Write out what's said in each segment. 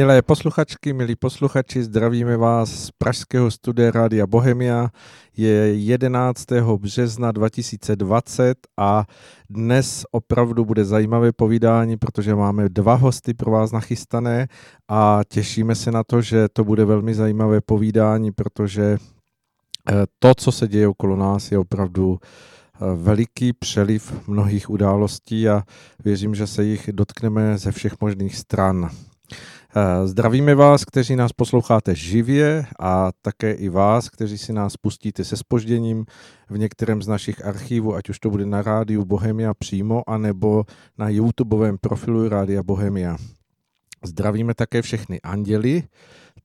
Milé posluchačky, milí posluchači, zdravíme vás z pražského studia Rádia Bohemia. Je 11. března 2020 a dnes opravdu bude zajímavé povídání, protože máme dva hosty pro vás nachystané a těšíme se na to, že to bude velmi zajímavé povídání, protože eh, to, co se děje okolo nás, je opravdu eh, veliký přeliv mnohých událostí a věřím, že se jich dotkneme ze všech možných stran. Eh, zdravíme vás, kteří nás posloucháte živě a také i vás, kteří si nás pustíte se spožděním v některém z našich archívů, ať už to bude na rádiu Bohemia přímo, anebo na YouTubeovém profilu Rádia Bohemia. Zdravíme také všechny anděly,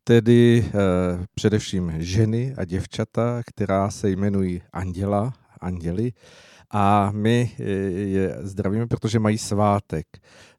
tedy eh, především ženy a děvčata, která se jmenují Anděla, Anděli. A my eh, je zdravíme, protože mají svátek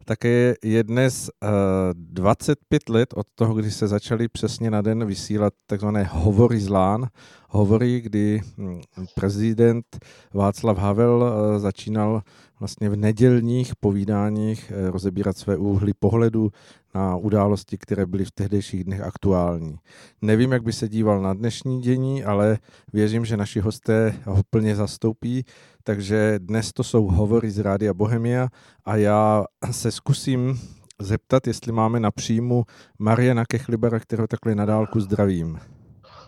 také je dnes uh, eh, 25 let od toho, kdy se začali přesně na den vysílat takzvané hovory z Lán. Hovory, kdy hm, prezident Václav Havel uh, začínal vlastně v nedělních povídáních uh, rozebírat své úhly pohledu na události, které byly v tehdejších dnech aktuální. Nevím, jak by se díval na dnešní dění, ale věřím, že naši hosté ho plně zastoupí takže dnes to jsou hovory z Rádia Bohemia a já se zkusím zeptat, jestli máme na příjmu Mariana Kechlibera, kterého takhle na dálku zdravím.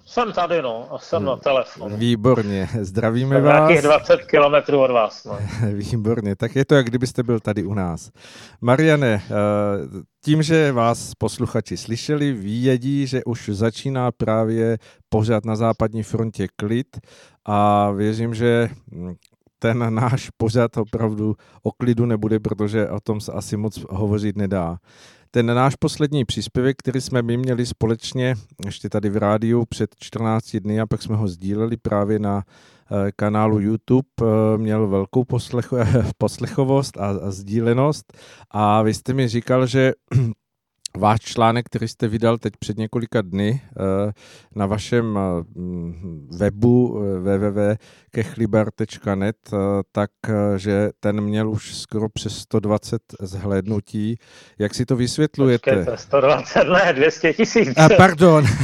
Jsem tady, no, a jsem na telefonu. Výborně, zdravíme jsem vás. Nějakých 20 kilometrů od vás, no. Výborně, tak je to, jak kdybyste byl tady u nás. Mariane, eh, tím, že vás posluchači slyšeli, vědí, že už začíná právě pořád na západní frontě klid a věřím, že ten náš pořad opravdu o klidu nebude, protože o tom se asi moc hovořit nedá. Ten náš poslední příspěvek, který jsme my měli společně ještě tady v rádiu před 14 dny a pak jsme ho sdíleli právě na eh, kanálu YouTube, eh, měl velkou poslech, poslechovost a, a sdílenost. A vy jste mi říkal, že váš článek, který jste vydal teď před několika dny eh, na vašem eh, webu eh, www.kechlibar.net, tak že ten měl už skoro přes 120 zhlédnutí. Jak si to vysvětlujete? Počkejte, 120 ne, 200 tisíc. A pardon.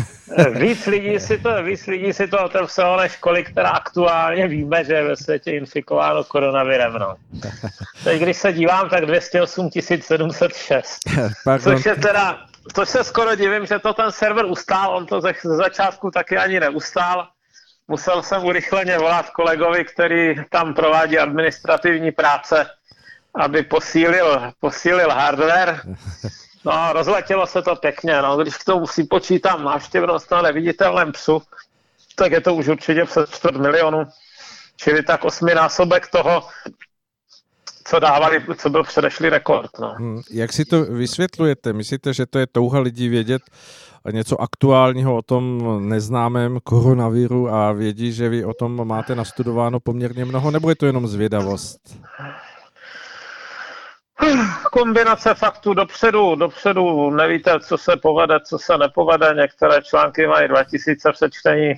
víc lidí si to, víc lidí si to otevřelo než kolik, která aktuálně víme, že je ve světě infikováno koronavirem. No. Teď, když se dívám, tak 208 706. Pardon. Což je teda, to se skoro divím, že to ten server ustál, on to ze, ze začátku taky ani neustál. Musel jsem urychleně volat kolegovi, který tam provádí administrativní práce, aby posílil, posílil hardware. No, rozletělo se to pěkně, no, když k tomu si počítám návštěvnost na neviditelném psu, tak je to už určitě přes 4 milionů, čili tak osminásobek toho, co dávali, co byl předešlý rekord. No. Hmm, jak si to vysvětlujete? Myslíte, že to je touha lidí vědět něco aktuálního o tom neznámém koronaviru a vědí, že vy o tom máte nastudováno poměrně mnoho, nebo je to jenom zvědavost? Kombinace faktů dopředu, dopředu nevíte, co se povede, co se nepovede. Některé články mají 2000 přečtení,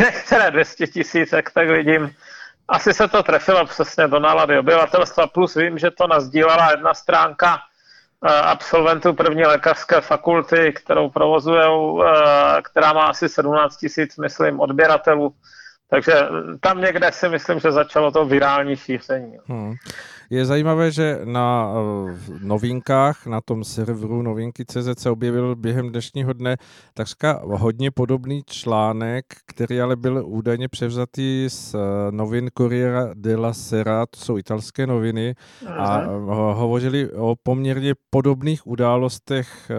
některé 200 tisíc, jak tak vidím. Asi se to trefilo přesně do nálady obyvatelstva, plus vím, že to nazdílela jedna stránka eh, absolventů první lékařské fakulty, kterou provozují, eh, která má asi 17 tisíc, myslím, odběratelů. Takže tam někde si myslím, že začalo to virální šíření. Hmm. Je zajímavé, že na eh, novinkách, na tom serveru novinky.cz se objevil během dnešního dne takřka hodně podobný článek, který ale byl údajně převzatý z eh, novin Corriera della Sera, to jsou italské noviny, a hovořili o poměrně podobných událostech eh,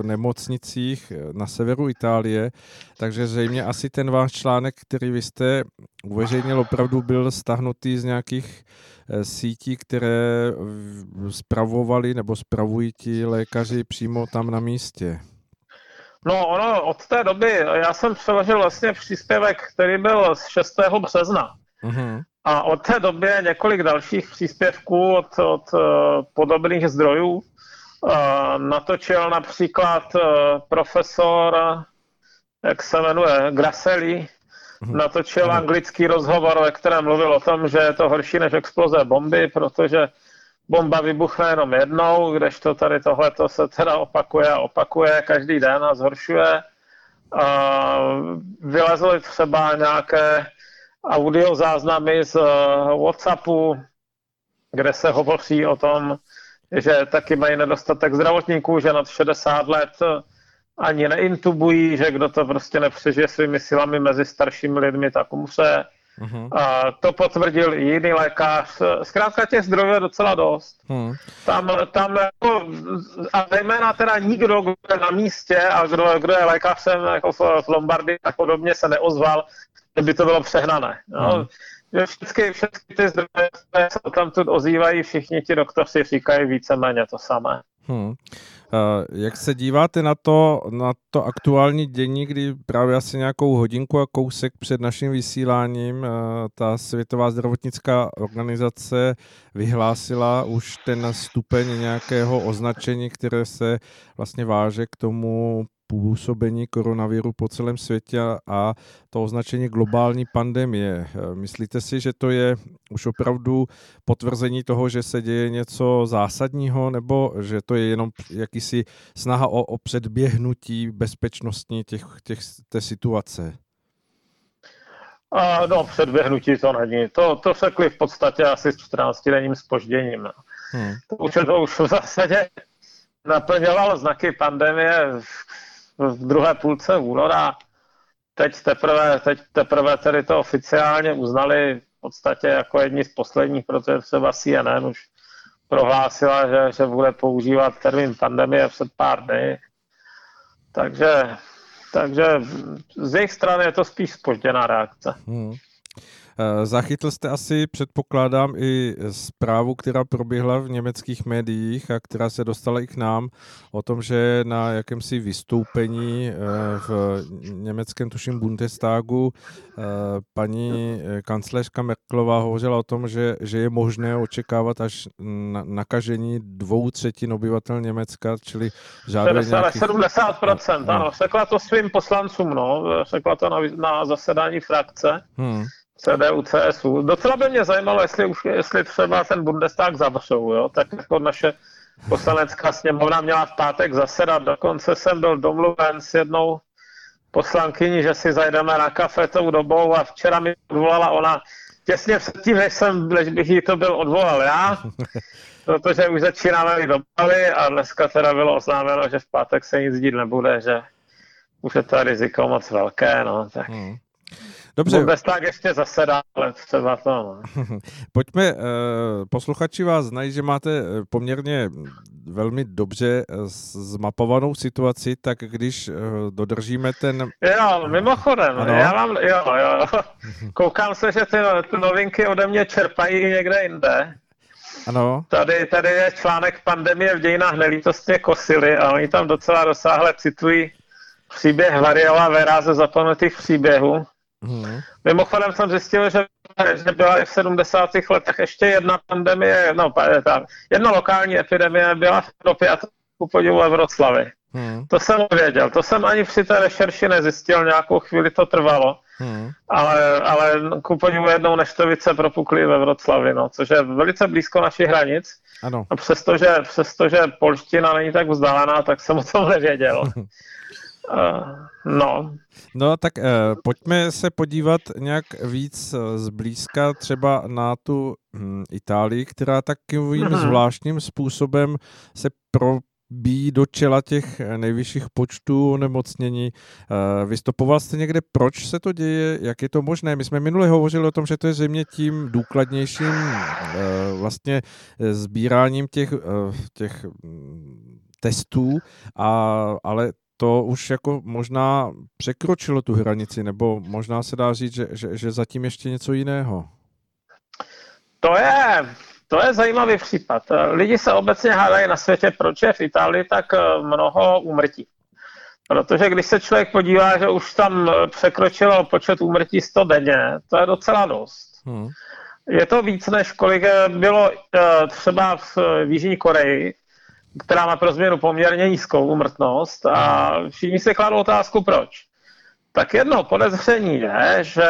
v nemocnicích na severu Itálie, takže zřejmě asi ten váš článek, který vy jste uveřejnil, opravdu byl stahnutý z nějakých Eh, sítí, které spravovali nebo spravují ti lékaři přímo tam na místě? No, ono od té doby, já jsem přeložil vlastně příspěvek, který byl z 6. března. Uh-huh. A od té doby několik dalších příspěvků od, od uh, podobných zdrojů. Uh, natočil například profesor, jak se jmenuje, Graseli. Natočil anglický rozhovor, ve kterém mluvil o tom, že je to horší než exploze bomby, protože bomba vybuchne jenom jednou, kdežto tady tohleto se teda opakuje a opakuje každý den a zhoršuje. Vylezly třeba nějaké audio záznamy z Whatsappu, kde se hovoří o tom, že taky mají nedostatek zdravotníků, že nad 60 let ani neintubují, že kdo to prostě nepřežije svými silami mezi staršími lidmi, tak umře. Uh-huh. A to potvrdil i jiný lékař. Zkrátka těch zdrojů je docela dost. Uh-huh. Tam, tam jako, a zejména teda nikdo, kdo je na místě a kdo, kdo je lékařem jako v, v Lombardii a podobně se neozval, by to bylo přehnané. Uh-huh že všechny, všechny ty zdroje, které se tam tu ozývají, všichni ti doktoři říkají víceméně to samé. Hmm. Jak se díváte na to, na to aktuální dění, kdy právě asi nějakou hodinku a kousek před naším vysíláním ta Světová zdravotnická organizace vyhlásila už ten stupeň nějakého označení, které se vlastně váže k tomu působení koronaviru po celém světě a to označení globální pandemie. Myslíte si, že to je už opravdu potvrzení toho, že se děje něco zásadního, nebo že to je jenom jakýsi snaha o, o předběhnutí bezpečnostní těch, těch, té situace? A, no, předběhnutí to není. To, to řekli v podstatě asi s 14-denním spožděním. Hmm. To, už, to už v zásadě naplňovalo znaky pandemie v druhé půlce února. Teď teprve, teď teprve tedy to oficiálně uznali v podstatě jako jedni z posledních, protože třeba CNN už prohlásila, že, že bude používat termín pandemie před pár dny. Takže, takže z jejich strany je to spíš spožděná reakce. Hmm. Eh, zachytl jste asi, předpokládám, i zprávu, která proběhla v německých médiích a která se dostala i k nám o tom, že na jakémsi vystoupení eh, v německém, tuším, Bundestagu eh, paní kancléřka Merklová hovořila o tom, že, že je možné očekávat až na, nakažení dvou třetin obyvatel Německa, čili žádné nějakých... 70%, no. ano. Řekla to svým poslancům, no. Řekla to na, na zasedání frakce. Hmm. CDU, CSU. Docela by mě zajímalo, jestli, už, jestli třeba ten Bundestag zavřou, jo? tak jako naše poslanecká sněmovna měla v pátek zasedat. Dokonce jsem byl domluven s jednou poslankyní, že si zajdeme na kafe tou dobou a včera mi odvolala ona těsně předtím, než, jsem, než bych jí to byl odvolal já, protože už začínáme dobaly a dneska teda bylo oznámeno, že v pátek se nic dít nebude, že už je to riziko moc velké, no, tak... Hmm. Dobře. Bundestag ještě zasedá, ale třeba to. No. Pojďme, eh, posluchači vás znají, že máte eh, poměrně velmi dobře eh, zmapovanou situaci, tak když dodržíme ten... Jo, mimochodem, ano? já mám, jo, jo, koukám se, že ty, ty novinky ode mě čerpají někde jinde. Ano. Tady, tady je článek Pandemie v dějinách nelítostně kosily a oni tam docela rozsáhle citují příběh Variola Vera ze zapomenutých příběhů. Hmm. Mimochodem jsem zjistil, že, že byla i v 70. letech ještě jedna pandemie, no, ta, jedna lokální epidemie byla v Evropě a to ku podivu Vroclavy. Hmm. To jsem věděl, to jsem ani při té rešerši nezjistil, nějakou chvíli to trvalo, hmm. ale, ale ku podivu jednou neštovice propukly ve Vroclavi, no, což je velice blízko našich hranic. Ano. A přestože, přestože polština není tak vzdálená, tak jsem o tom nevěděl. Uh, no. No tak uh, pojďme se podívat nějak víc uh, zblízka třeba na tu hm, Itálii, která takovým uh-huh. zvláštním způsobem se pro bíjí do čela těch nejvyšších počtů onemocnění. Vystupoval jste někde, proč se to děje, jak je to možné? My jsme minule hovořili o tom, že to je země tím důkladnějším vlastně sbíráním těch, těch hm, testů, a, ale to už jako možná překročilo tu hranici, nebo možná se dá říct, že, že, že zatím ještě něco jiného. To je, to je zajímavý případ. Lidi se obecně hádají na světě, proč je v Itálii tak eh, mnoho úmrtí. Protože když se člověk podívá, že už tam překročilo počet úmrtí 100 denně, to je docela dost. Hmm. Je to víc, než kolik bylo eh, třeba v Jižní Koreji, která má pro změnu poměrně nízkou umrtnost a všichni si kladou otázku, proč. Tak jedno podezření je, že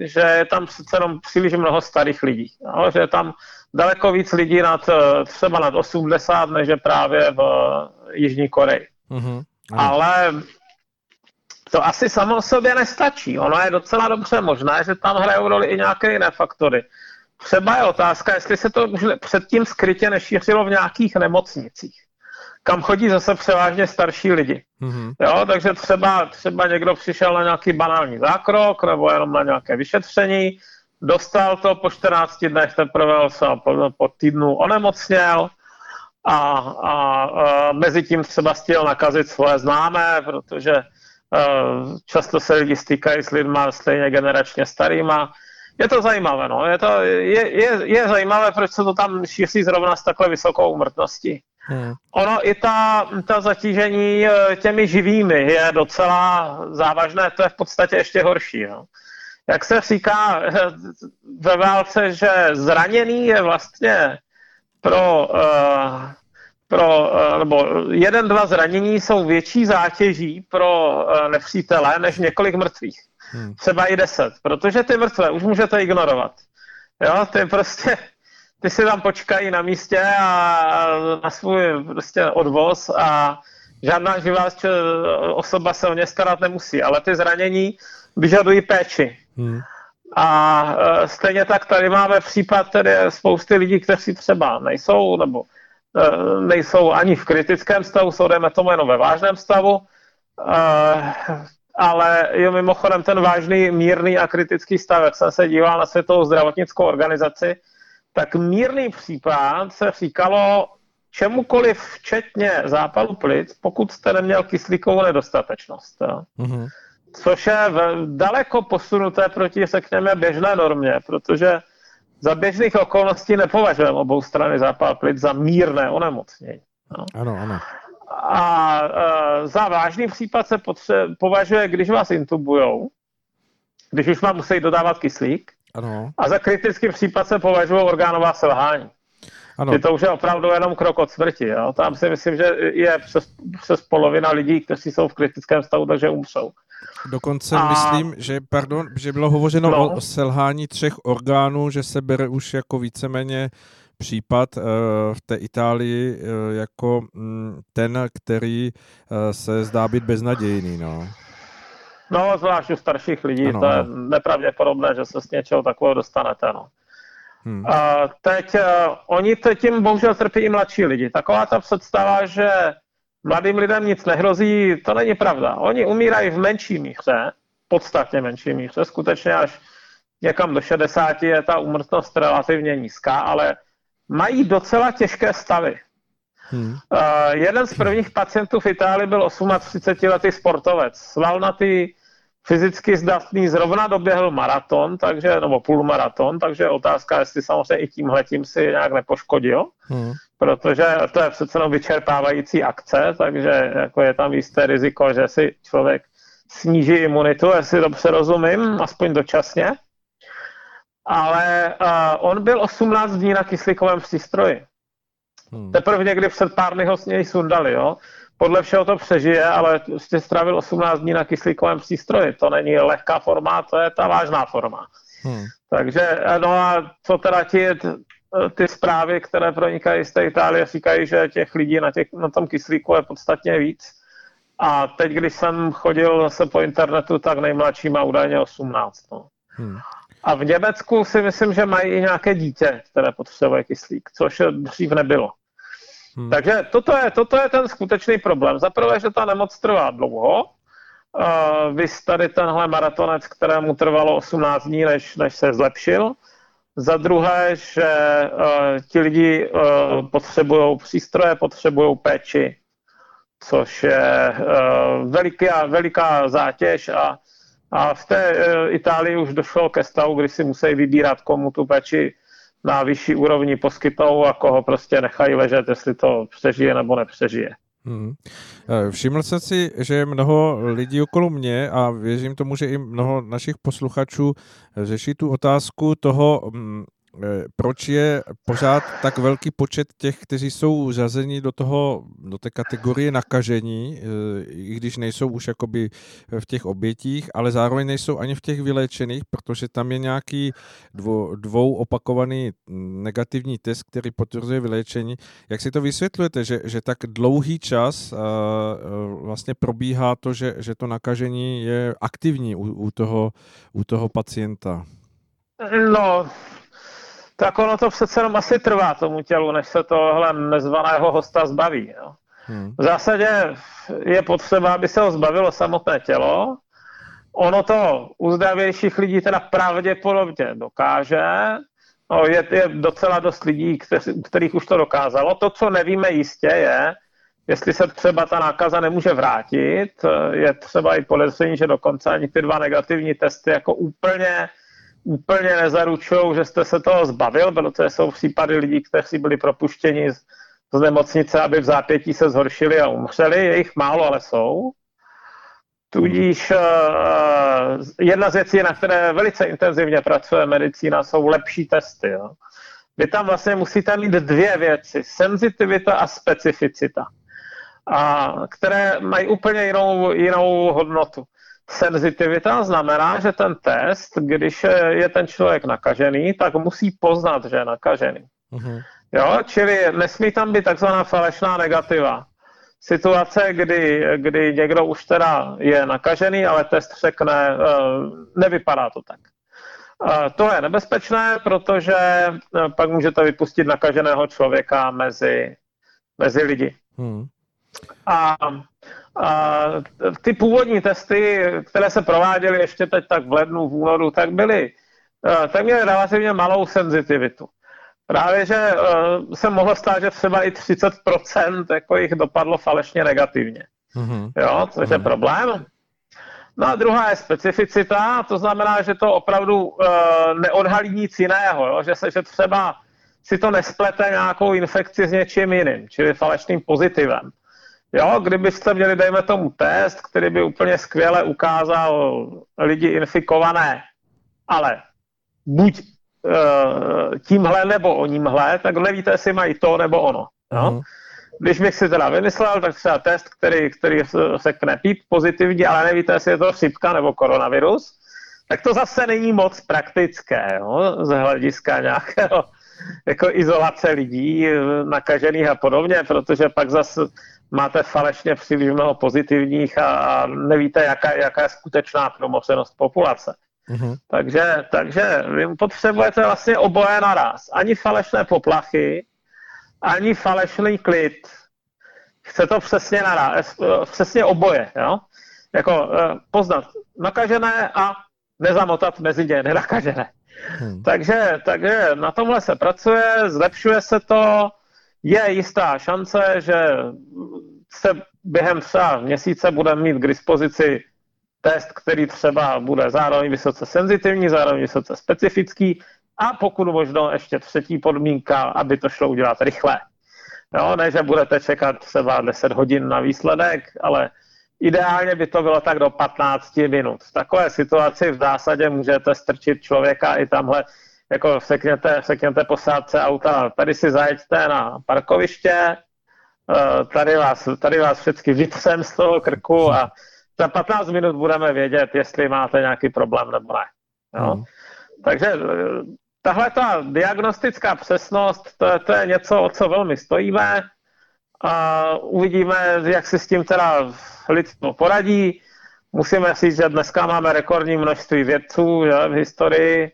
že je tam přece jenom příliš mnoho starých lidí. No, že je tam daleko víc lidí nad, třeba nad 80, než je právě v Jižní Koreji. Mm-hmm. Ale to asi samo o sobě nestačí. Ono je docela dobře možné, že tam hrajou roli i nějaké jiné faktory. Třeba je otázka, jestli se to předtím skrytě nešířilo v nějakých nemocnicích, kam chodí zase převážně starší lidi. Mm-hmm. Jo, takže třeba, třeba někdo přišel na nějaký banální zákrok nebo jenom na nějaké vyšetření, dostal to po 14 dnech, teprve se po, po týdnu onemocněl a, a, a mezi tím třeba chtěl nakazit svoje známé, protože uh, často se lidi stýkají s lidma stejně generačně starýma, je to zajímavé, no. Je, to, je, je, je zajímavé, proč se to tam šíří zrovna s takhle vysokou umrtností. Hmm. Ono i ta, ta zatížení eh, těmi živými je docela závažné, to je v podstatě ještě horší. No. Jak se říká eh, ve válce, že zraněný je vlastně pro, uh, pro uh, nebo jeden, dva zranění jsou větší zátěží pro uh, nepřítele než několik mrtvých. Hmm. Třeba i deset, protože ty mrtvé už můžete ignorovat. Jo, ty prostě, ty si tam počkají na místě a na svůj prostě odvoz a žádná živá osoba se o ně starat nemusí, ale ty zranění vyžadují péči. Hmm. A e, stejně tak tady máme případ tedy spousty lidí, kteří třeba nejsou, nebo e, nejsou ani v kritickém stavu, jsou dejme tomu jenom ve vážném stavu. Ale je mimochodem ten vážný, mírný a kritický stav, jak jsem se díval na Světovou zdravotnickou organizaci, tak mírný případ se říkalo čemukoliv, včetně zápalu plic, pokud jste neměl kyslíkovou nedostatečnost. Mm-hmm. Což je daleko posunuté proti, řekněme, běžné normě, protože za běžných okolností nepovažujeme obou strany zápal plic za mírné onemocnění. No. Ano, ano. A uh, za vážný případ se potře- považuje, když vás intubujou, když už vám musí dodávat kyslík. Ano. A za kritický případ se považuje orgánová selhání. Ano. Je to už je opravdu jenom krok od smrti. Jo? Tam si myslím, že je přes, přes polovina lidí, kteří jsou v kritickém stavu, takže umřou. Dokonce a... myslím, že, pardon, že bylo hovořeno no. o selhání třech orgánů, že se bere už jako víceméně případ eh, v té Itálii eh, jako mm, ten, který eh, se zdá být beznadějný. No. No, zvlášť u starších lidí, ano. to je nepravděpodobné, že se z něčeho takového dostanete. No. Hmm. A teď oni tím bohužel trpí i mladší lidi. Taková ta představa, že mladým lidem nic nehrozí, to není pravda. Oni umírají v menší míře, podstatně menší míře, skutečně až někam do 60 je ta úmrtnost relativně nízká, ale mají docela těžké stavy. Hmm. Uh, jeden z prvních pacientů v Itálii byl 38-letý sportovec. Svalnatý, fyzicky zdatný, zrovna doběhl maraton, takže, nebo půlmaraton, takže otázka, jestli samozřejmě i tímhletím si nějak nepoškodil, hmm. protože to je přece jenom vyčerpávající akce, takže jako je tam jisté riziko, že si člověk sníží imunitu, jestli dobře rozumím, aspoň dočasně ale uh, on byl 18 dní na kyslíkovém přístroji. Hmm. Teprve někdy před pár dny ho s něj sundali, jo. Podle všeho to přežije, ale prostě strávil 18 dní na kyslíkovém přístroji. To není lehká forma, to je ta vážná forma. Hmm. Takže, no a co teda ti, ty zprávy, které pronikají z té Itálie, říkají, že těch lidí na, těch, na tom kyslíku je podstatně víc. A teď, když jsem chodil zase po internetu, tak nejmladší má údajně 18. No. Hmm. A v Německu si myslím, že mají i nějaké dítě, které potřebuje kyslík, což dřív nebylo. Hmm. Takže toto je, toto je ten skutečný problém. Za prvé, že ta nemoc trvá dlouho. Uh, vy tady tenhle maratonec, kterému trvalo 18 dní, než, než se zlepšil. Za druhé, že uh, ti lidi uh, potřebují přístroje, potřebují péči, což je uh, veliká, veliká zátěž a a v té e, Itálii už došlo ke stavu, kdy si musí vybírat, komu tu péči na vyšší úrovni poskytnou a koho prostě nechají ležet, jestli to přežije nebo nepřežije. Hmm. E, všiml jsem si, že mnoho lidí okolo mě a věřím tomu, že i mnoho našich posluchačů řeší tu otázku toho, mm, proč je pořád tak velký počet těch, kteří jsou řazeni do, toho, do té kategorie nakažení, eh, i když nejsou už jakoby v těch obětích, ale zároveň nejsou ani v těch vyléčených, protože tam je nějaký dvou, dvou opakovaný negativní test, který potvrzuje vyléčení. Jak si to vysvětlujete, že, že tak dlouhý čas vlastně probíhá to, že, že to nakažení je aktivní u, u, toho, u toho pacienta? No, tak ono to přece jenom asi trvá tomu tělu, než se tohle nezvaného hosta zbaví. Jo. Hmm. V zásadě je potřeba, aby se ho zbavilo samotné tělo. Ono to u zdravějších lidí teda pravděpodobně dokáže. No, je, je docela dost lidí, kteři, kterých už to dokázalo. To, co nevíme jistě, je, jestli se třeba ta nákaza nemůže vrátit. Je třeba i podezření, že dokonce ani ty dva negativní testy jako úplně úplně nezaručují, že jste se toho zbavil, protože jsou případy lidí, kteří byli propuštěni z, z nemocnice, aby v zápětí se zhoršili a umřeli. Je jich málo, ale jsou. Tudíž uh, jedna z věcí, na které velice intenzivně pracuje medicína, jsou lepší testy. Jo. Vy tam vlastně musíte mít dvě věci, senzitivita a specificita, a které mají úplně jinou, jinou hodnotu. Senzitivita znamená, že ten test, když je ten člověk nakažený, tak musí poznat, že je nakažený. Mm-hmm. Jo, čili nesmí tam být takzvaná falešná negativa. Situace, kdy, kdy někdo už teda je nakažený, ale test řekne, eh, nevypadá to tak. Eh, to je nebezpečné, protože eh, pak můžete vypustit nakaženého člověka mezi, mezi lidi. Hmm. A a ty původní testy, které se prováděly ještě teď tak v lednu, v únoru, tak byly, eh, tak měly relativně malou senzitivitu. Právě, že uh, se mohlo stát, že třeba i 30% jako jich dopadlo falešně negativně. Mm-hmm. Jo, což mm-hmm. je mhm. problém. No a druhá je specificita, to znamená, že to opravdu uh, neodhalí nic jiného, jo? Že, se, že třeba si to nesplete nějakou infekci s něčím jiným, čili falešným pozitivem. Jo, kdybyste měli, dejme tomu, test, který by úplně skvěle ukázal lidi infikované, ale buď uh, tímhle nebo o nímhle, tak nevíte, jestli mají to nebo ono. Jo? Mm. Když bych si teda vymyslel, tak třeba test, který, který se knepí pozitivní, ale nevíte, jestli je to chřipka nebo koronavirus, tak to zase není moc praktické jo? z hlediska nějakého jako izolace lidí nakažených a podobně, protože pak zase máte falešně příliš mnoho pozitivních a, a nevíte, jaká, jaká je skutečná promocenost populace. Mm-hmm. Takže, takže vy potřebujete vlastně oboje naraz. Ani falešné poplachy, ani falešný klid. Chce to přesně naraz, přesně oboje. Jo? Jako eh, poznat nakažené a nezamotat mezi ně nenakažené. Hmm. Takže, takže na tomhle se pracuje, zlepšuje se to, je jistá šance, že se během třeba měsíce budeme mít k dispozici test, který třeba bude zároveň vysoce senzitivní, zároveň vysoce specifický a pokud možno ještě třetí podmínka, aby to šlo udělat rychle. Jo, ne, že budete čekat třeba 10 hodin na výsledek, ale ideálně by to bylo tak do 15 minut. V takové situaci v zásadě můžete strčit člověka i tamhle jako sekněte, sekněte posádce auta, tady si zajeďte na parkoviště, eh, tady vás, tady vás všechny vytřem z toho krku a za 15 minut budeme vědět, jestli máte nějaký problém nebo ne. Jo? Hmm. Takže eh, tahle ta diagnostická přesnost, to, to je něco, o co velmi stojíme a uvidíme, jak si s tím teda lidstvo poradí. Musíme říct, že dneska máme rekordní množství vědců že, v historii,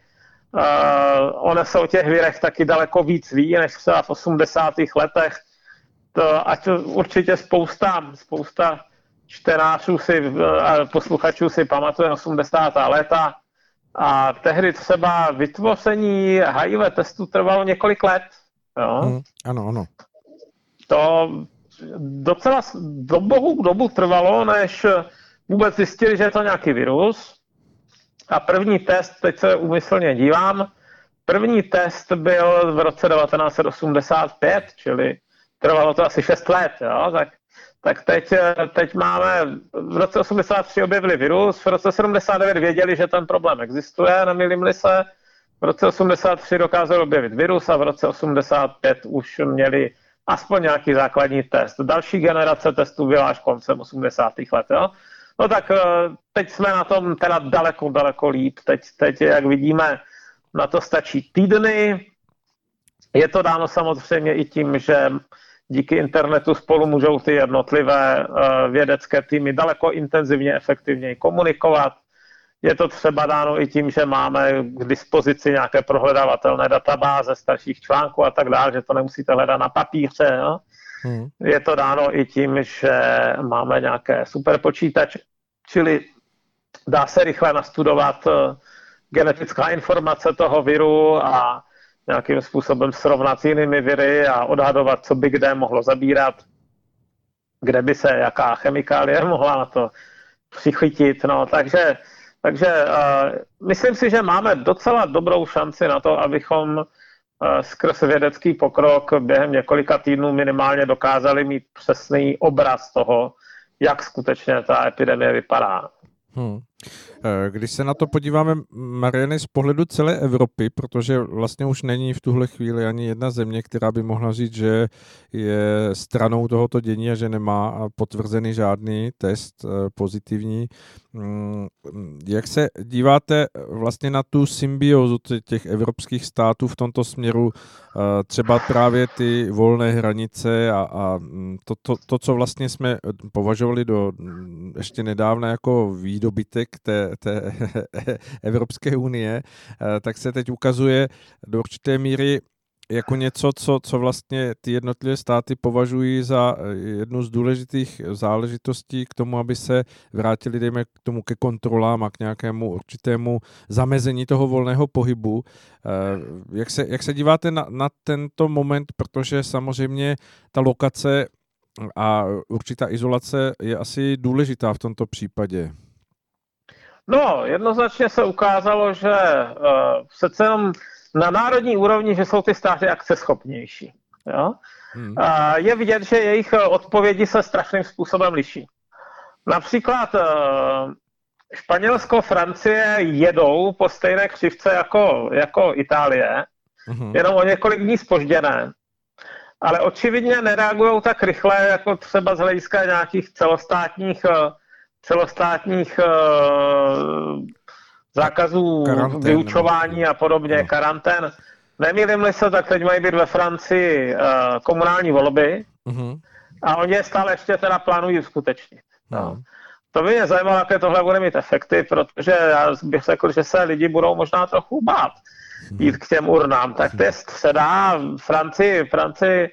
ona se o těch virech taky daleko víc ví, než třeba v 80. letech. To, ať určitě spousta, spousta čtenářů si, a posluchačů si pamatuje 80. léta a tehdy třeba vytvoření HIV testu trvalo několik let. Jo? Mm, ano, ano. To docela dobu, dobu trvalo, než vůbec zjistili, že je to nějaký virus. A první test, teď se úmyslně dívám, první test byl v roce 1985, čili trvalo to asi 6 let, jo? tak, tak teď, teď máme, v roce 83 objevili virus, v roce 79 věděli, že ten problém existuje, nemýlím se, V roce 83 dokázal objevit virus a v roce 85 už měli aspoň nějaký základní test. Další generace testů byla až koncem 80. let. Jo? No tak eh, teď jsme na tom teda daleko, daleko líp. Teď, teď, jak vidíme, na to stačí týdny. Je to dáno samozřejmě i tím, že díky internetu spolu můžou ty jednotlivé eh, vědecké týmy daleko intenzivně, efektivněji komunikovat. Je to třeba dáno i tím, že máme k dispozici nějaké prohledavatelné databáze starších článků a tak dále, že to nemusíte hledat na papíře. Jo? Hmm. Je to dáno i tím, že máme nějaké superpočítače, čili dá se rychle nastudovat eh, genetická informace toho viru a nějakým způsobem srovnat s jinými viry a odhadovat, co by kde mohlo zabírat, kde by se jaká chemikálie mohla na to přichytit. No, takže takže uh, myslím si, že máme docela dobrou šanci na to, abychom uh, skrz vědecký pokrok během několika týdnů minimálně dokázali mít přesný obraz toho, jak skutečně ta epidemie vypadá. Hmm. Eh, když se na to podíváme, Mariany, z pohledu celé Evropy, protože vlastně už není v tuhle chvíli ani jedna země, která by mohla říct, že je stranou tohoto dění a že nemá potvrzený žádný test eh, pozitivní. Mm, jak se díváte vlastně na tu symbiozu těch evropských států v tomto směru, eh, třeba právě ty volné hranice a, a mm, to, to, to, co vlastně jsme považovali do mm, ještě nedávna jako výdobytek té, té Evropské unie, eh, tak se teď ukazuje do určité míry jako něco, co, co vlastně ty jednotlivé státy považují za eh, jednu z důležitých záležitostí k tomu, aby se vrátili, dejme k tomu ke kontrolám a k nějakému určitému zamezení toho volného pohybu. Eh, jak se, jak se díváte na, na tento moment, protože samozřejmě ta lokace a určitá izolace je asi důležitá v tomto případě. No, jednoznačně se ukázalo, že uh, přece jenom na národní úrovni, že jsou ty státy akceschopnější. Jo? Hmm. Uh, je vidět, že jejich odpovědi se strašným způsobem liší. Například uh, Španělsko, Francie jedou po stejné křivce jako, jako Itálie, hmm. jenom o několik dní spožděné. Ale očividně nereagují tak rychle, jako třeba z hlediska nějakých celostátních celostátních uh, zákazů karantén, vyučování nebo... a podobně, no. karantén. Nemýlím se, tak teď mají být ve Francii uh, komunální volby uh-huh. a oni je stále ještě teda plánují uskutečnit. No. no. To by mě zajímalo, jaké tohle bude mít efekty, protože já bych řekl, že se lidi budou možná trochu bát mhm. jít k těm urnám. Tak test se dá. Francii, Francii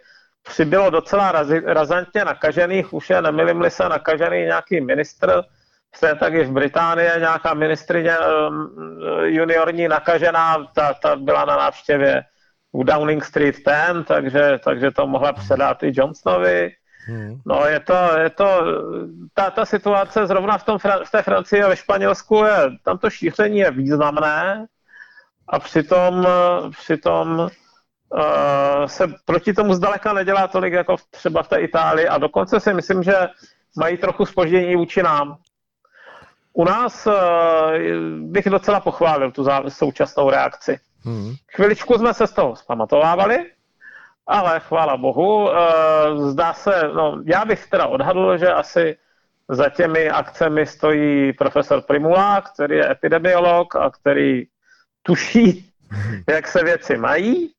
přibylo docela razi, razantně nakažených, už je nemilím se nakažený nějaký ministr, se tak i v Británii nějaká ministrině um, juniorní nakažená, ta, ta byla na návštěvě u Downing Street 10, takže, takže to mohla předat i Johnsonovi. Hmm. No je to, je to ta, ta situace zrovna v, tom, v té Francii a ve Španělsku je, tam to šíření je významné a přitom, přitom se proti tomu zdaleka nedělá tolik jako třeba v té Itálii a dokonce si myslím, že mají trochu spoždění vůči nám. U nás uh, bych docela pochválil tu současnou reakci. Hmm. Chviličku jsme se z toho zpamatovávali, ale chvála bohu, uh, zdá se, no já bych teda odhadl, že asi za těmi akcemi stojí profesor Primula, který je epidemiolog a který tuší, jak se věci mají.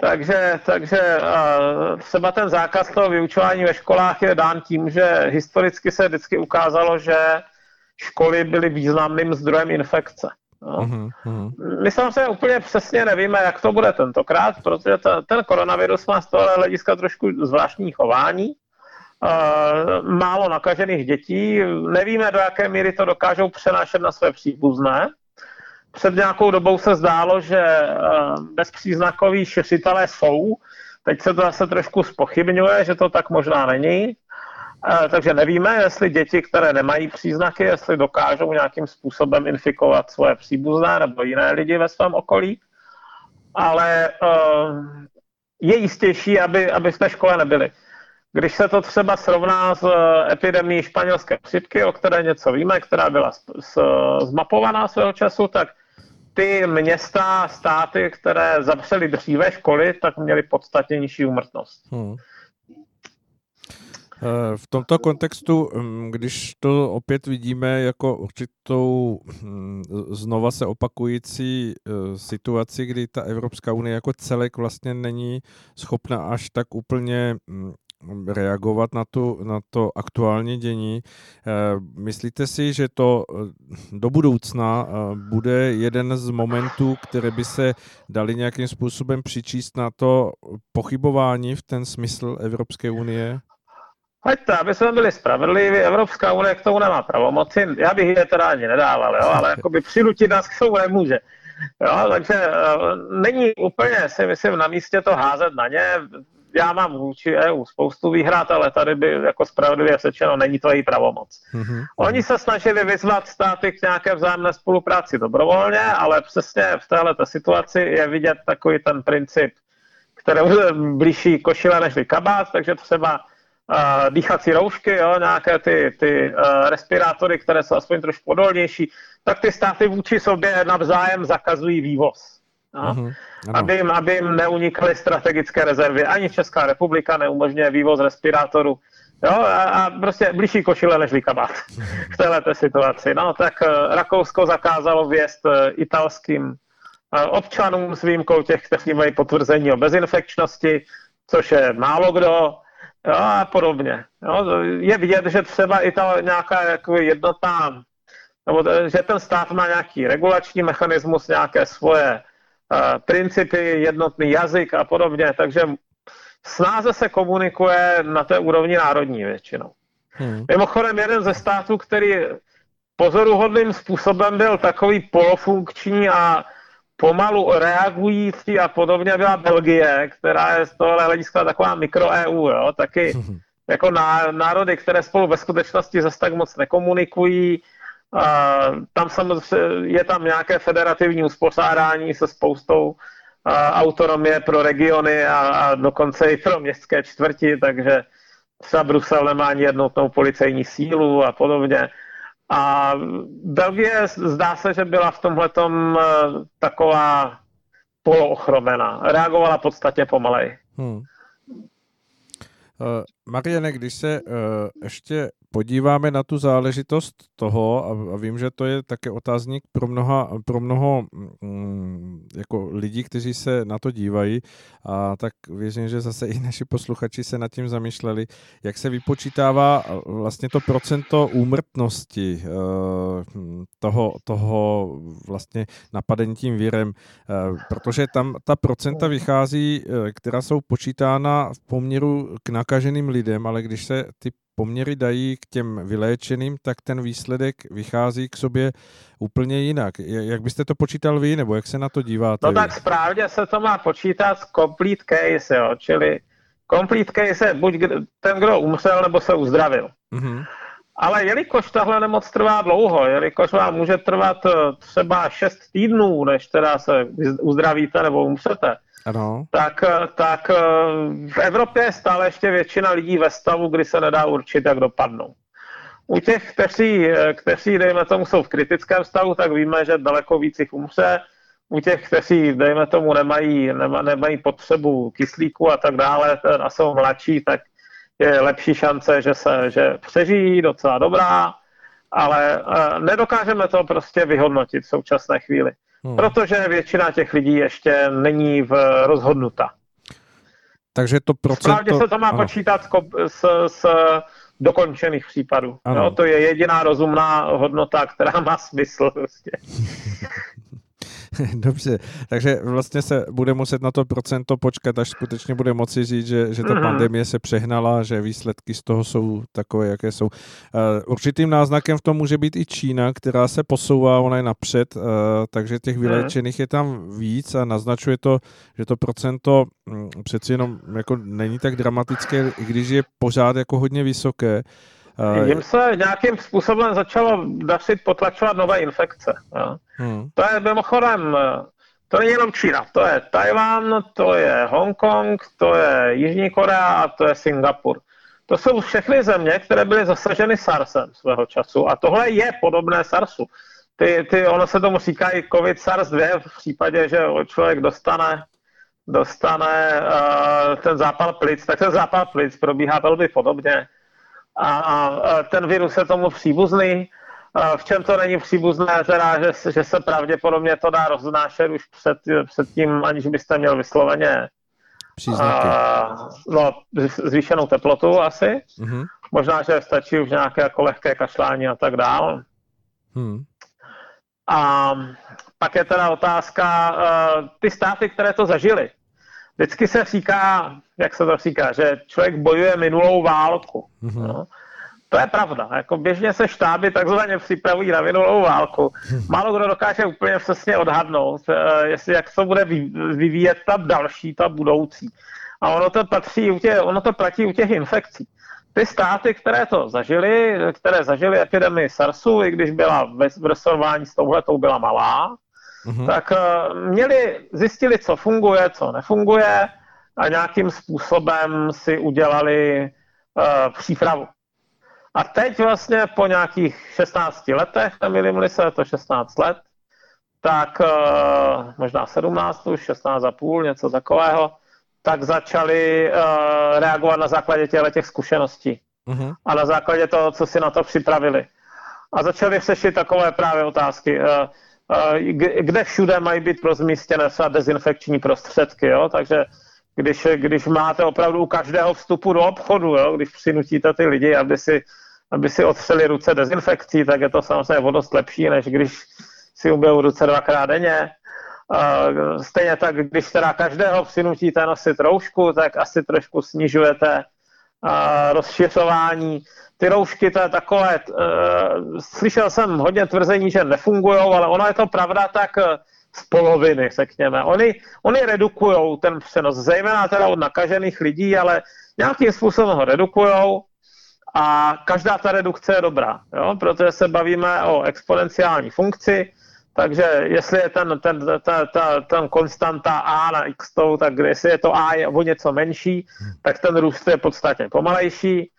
Takže, takže třeba ten zákaz toho vyučování ve školách je dán tím, že historicky se vždycky ukázalo, že školy byly významným zdrojem infekce. No. Uh-huh, My samozřejmě úplně přesně nevíme, jak to bude tentokrát, protože ta, ten koronavirus má z tohohle hlediska trošku zvláštní chování. Uh, málo nakažených dětí, nevíme, do jaké míry to dokážou přenášet na své příbuzné. Před nějakou dobou se zdálo, že uh, bezpříznakoví šiřitelé jsou, teď se to zase trošku spochybňuje, že to tak možná není. Takže nevíme, jestli děti, které nemají příznaky, jestli dokážou nějakým způsobem infikovat svoje příbuzné nebo jiné lidi ve svém okolí. Ale uh, je jistější, aby, aby v té škole nebyli. Když se to třeba srovná s eh, epidemí španělské chřipky, o které něco víme, která byla zmapovaná svého času, tak ty města, státy, které zavřely dříve školy, tak měly podstatně nižší úmrtnost. Hmm. Eh, v tomto kontextu, hm, když to opět vidíme jako určitou hm, znova se opakující eh, situaci, kdy ta Evropská unie jako celek vlastně není schopna až tak úplně hm, reagovat na, tu, na to aktuální dění. Eh, myslíte si, že to do budoucna bude jeden z momentů, které by se dali nějakým způsobem přičíst na to pochybování v ten smysl Evropské unie? Ať aby jsme byli spravedliví, Evropská unie k tomu nemá pravomoci, já bych je teda ani nedával, jo, ale jakoby přinutit nás k tomu nemůže. Jo, takže není úplně, si myslím, na místě to házet na ně. Já mám vůči EU spoustu výhrad, ale tady by jako spravedlivě sečeno není to její pravomoc. Mm-hmm. Oni se snažili vyzvat státy k nějaké vzájemné spolupráci dobrovolně, ale přesně v této situaci je vidět takový ten princip, který blíží košile než kabát, takže třeba uh, dýchací roušky, jo, nějaké ty, ty uh, respirátory, které jsou aspoň trošku odolnější, tak ty státy vůči sobě navzájem zakazují vývoz. No? Uh-huh. Aby, jim, aby jim neunikaly strategické rezervy. Ani Česká republika neumožňuje vývoz respirátorů. Jo, a, a prostě blížší košile než kabát v této situaci. No, tak uh, Rakousko zakázalo vjezd uh, italským uh, občanům s výjimkou těch, kteří mají potvrzení o bezinfekčnosti, což je málo kdo jo, a podobně. Jo. Je vidět, že třeba i ta nějaká jako jednotná, nebo že ten stát má nějaký regulační mechanismus, nějaké svoje principy, jednotný jazyk a podobně, takže snáze se komunikuje na té úrovni národní většinou. Hmm. Mimochodem jeden ze států, který pozoruhodným způsobem byl takový polofunkční a pomalu reagující a podobně byla Belgie, která je z tohohle hlediska taková mikro-EU, jo, taky jako národy, které spolu ve skutečnosti zase tak moc nekomunikují, tam je tam nějaké federativní uspořádání se spoustou autonomie pro regiony a, a dokonce i pro městské čtvrti, takže třeba Brusel nemá ani jednotnou policejní sílu a podobně. A Belgie zdá se, že byla v tomhle eh, taková poloochromená. Reagovala podstatně pomalej. Hmm. Uh, Mariane, když se uh, ještě podíváme na tu záležitost toho, a, vím, že to je také otázník pro, mnoha, pro mnoho mm, jako lidí, kteří se na to dívají, a tak věřím, že zase i naši posluchači se nad tím zamýšleli, jak se vypočítává vlastně to procento úmrtnosti uh, toho, toho vlastně napadení tím vírem, uh, protože tam ta procenta vychází, uh, která jsou počítána v poměru k nakaženým lidem, ale když se ty poměry dají k těm vyléčeným, tak ten výsledek vychází k sobě úplně jinak. Jak byste to počítal vy, nebo jak se na to díváte? No tak správně se to má počítat z complete case, jo, čili complete case je buď ten, kdo umřel, nebo se uzdravil. Mm-hmm. Ale jelikož tahle nemoc trvá dlouho, jelikož vám může trvat eh, třeba 6 týdnů, než teda se uzdravíte nebo umřete, ano. Tak, tak eh, v Evropě je stále ještě většina lidí ve stavu, kdy se nedá určit, jak dopadnou. U těch, kteří, eh, kteří, dejme tomu, jsou v kritickém stavu, tak víme, že daleko víc jich umře. U těch, kteří, dejme tomu, nemají, nema, nemají potřebu kyslíku a tak dále a jsou mladší, tak je lepší šance, že se že přežijí docela dobrá, ale nedokážeme to prostě vyhodnotit v současné chvíli. Hmm. Protože většina těch lidí ještě není v rozhodnuta. Takže to procento... Správně se to má ano. počítat s, s dokončených případů. No, to je jediná rozumná hodnota, která má smysl. Prostě. Dobře, takže vlastně se bude muset na to procento počkat, až skutečně bude moci říct, že, že ta mm-hmm. pandemie se přehnala, že výsledky z toho jsou takové, jaké jsou. Uh, určitým náznakem v tom může být i Čína, která se posouvá, ona je napřed, uh, takže těch mhm. vyléčených je tam víc a naznačuje to, že to procento um, přeci jenom jako není tak dramatické, i když je pořád jako hodně vysoké. Jim se nějakým způsobem začalo dařit potlačovat nové infekce. Jo. Hmm. To je mimochodem, to není jenom Čína, to je Tajvan, to je Hongkong, to je Jižní Korea a to je Singapur. To jsou všechny země, které byly zasaženy SARSem svého času a tohle je podobné SARSu. ty, ty, ono se tomu říká i COVID SARS-2 v případě, že člověk dostane, dostane uh, ten zápal plic, tak ten zápal plic probíhá velmi podobně. A, a ten virus je tomu příbuzný. V čem to není příbuzné, teda, že, že se pravděpodobně to dá roznášet už před, před tím, aniž byste měl vysloveně Příznaky. Uh, no, zvýšenou teplotu asi. Mm-hmm. Možná, že stačí už nějaké jako lehké kašlání a tak dále. Hmm. A pak je teda otázka, uh, ty státy, které to zažily. Vždycky se říká, jak se to říká, že člověk bojuje minulou válku. Mm-hmm. No. To je pravda. Jako běžně se štáby takzvaně připravují na minulou válku. Málo kdo dokáže úplně přesně odhadnout, uh, jestli jak to bude vyvíjet ta další, ta budoucí. A ono to, patří u těch, ono to platí u těch infekcí ty státy, které to zažily, které zažily epidemii SARSu, i když byla ve s touhletou byla malá, mm-hmm. tak uh, měli, zjistili, co funguje, co nefunguje a nějakým způsobem si udělali uh, přípravu. A teď vlastně po nějakých 16 letech, nemýlim se, to 16 let, tak uh, možná 17, už 16 a půl, něco takového, tak začali uh, reagovat na základě těchto těch zkušeností. Uh-huh. A na základě toho, co si na to připravili. A začali řešit takové právě otázky. Uh, kde všude mají být rozmístěné třeba dezinfekční prostředky, jo? takže když, když máte opravdu u každého vstupu do obchodu, jo? když přinutíte ty lidi, aby si, aby si otřeli ruce dezinfekcí, tak je to samozřejmě o dost lepší, než když si umyjou ruce dvakrát denně. Stejně tak, když teda každého přinutíte nosit roušku, tak asi trošku snižujete rozšiřování. Ty roušky, to je takové, e, slyšel jsem hodně tvrzení, že nefungují, ale ono je to pravda tak e, z poloviny, řekněme. Oni, oni redukují ten přenos, zejména teda od nakažených lidí, ale nějakým způsobem ho redukují a každá ta redukce je dobrá, jo? protože se bavíme o exponenciální funkci, takže jestli je ten, ten, ten, ten, ten konstanta A na x, tak jestli je to A je o něco menší, tak ten růst je podstatně pomalejší.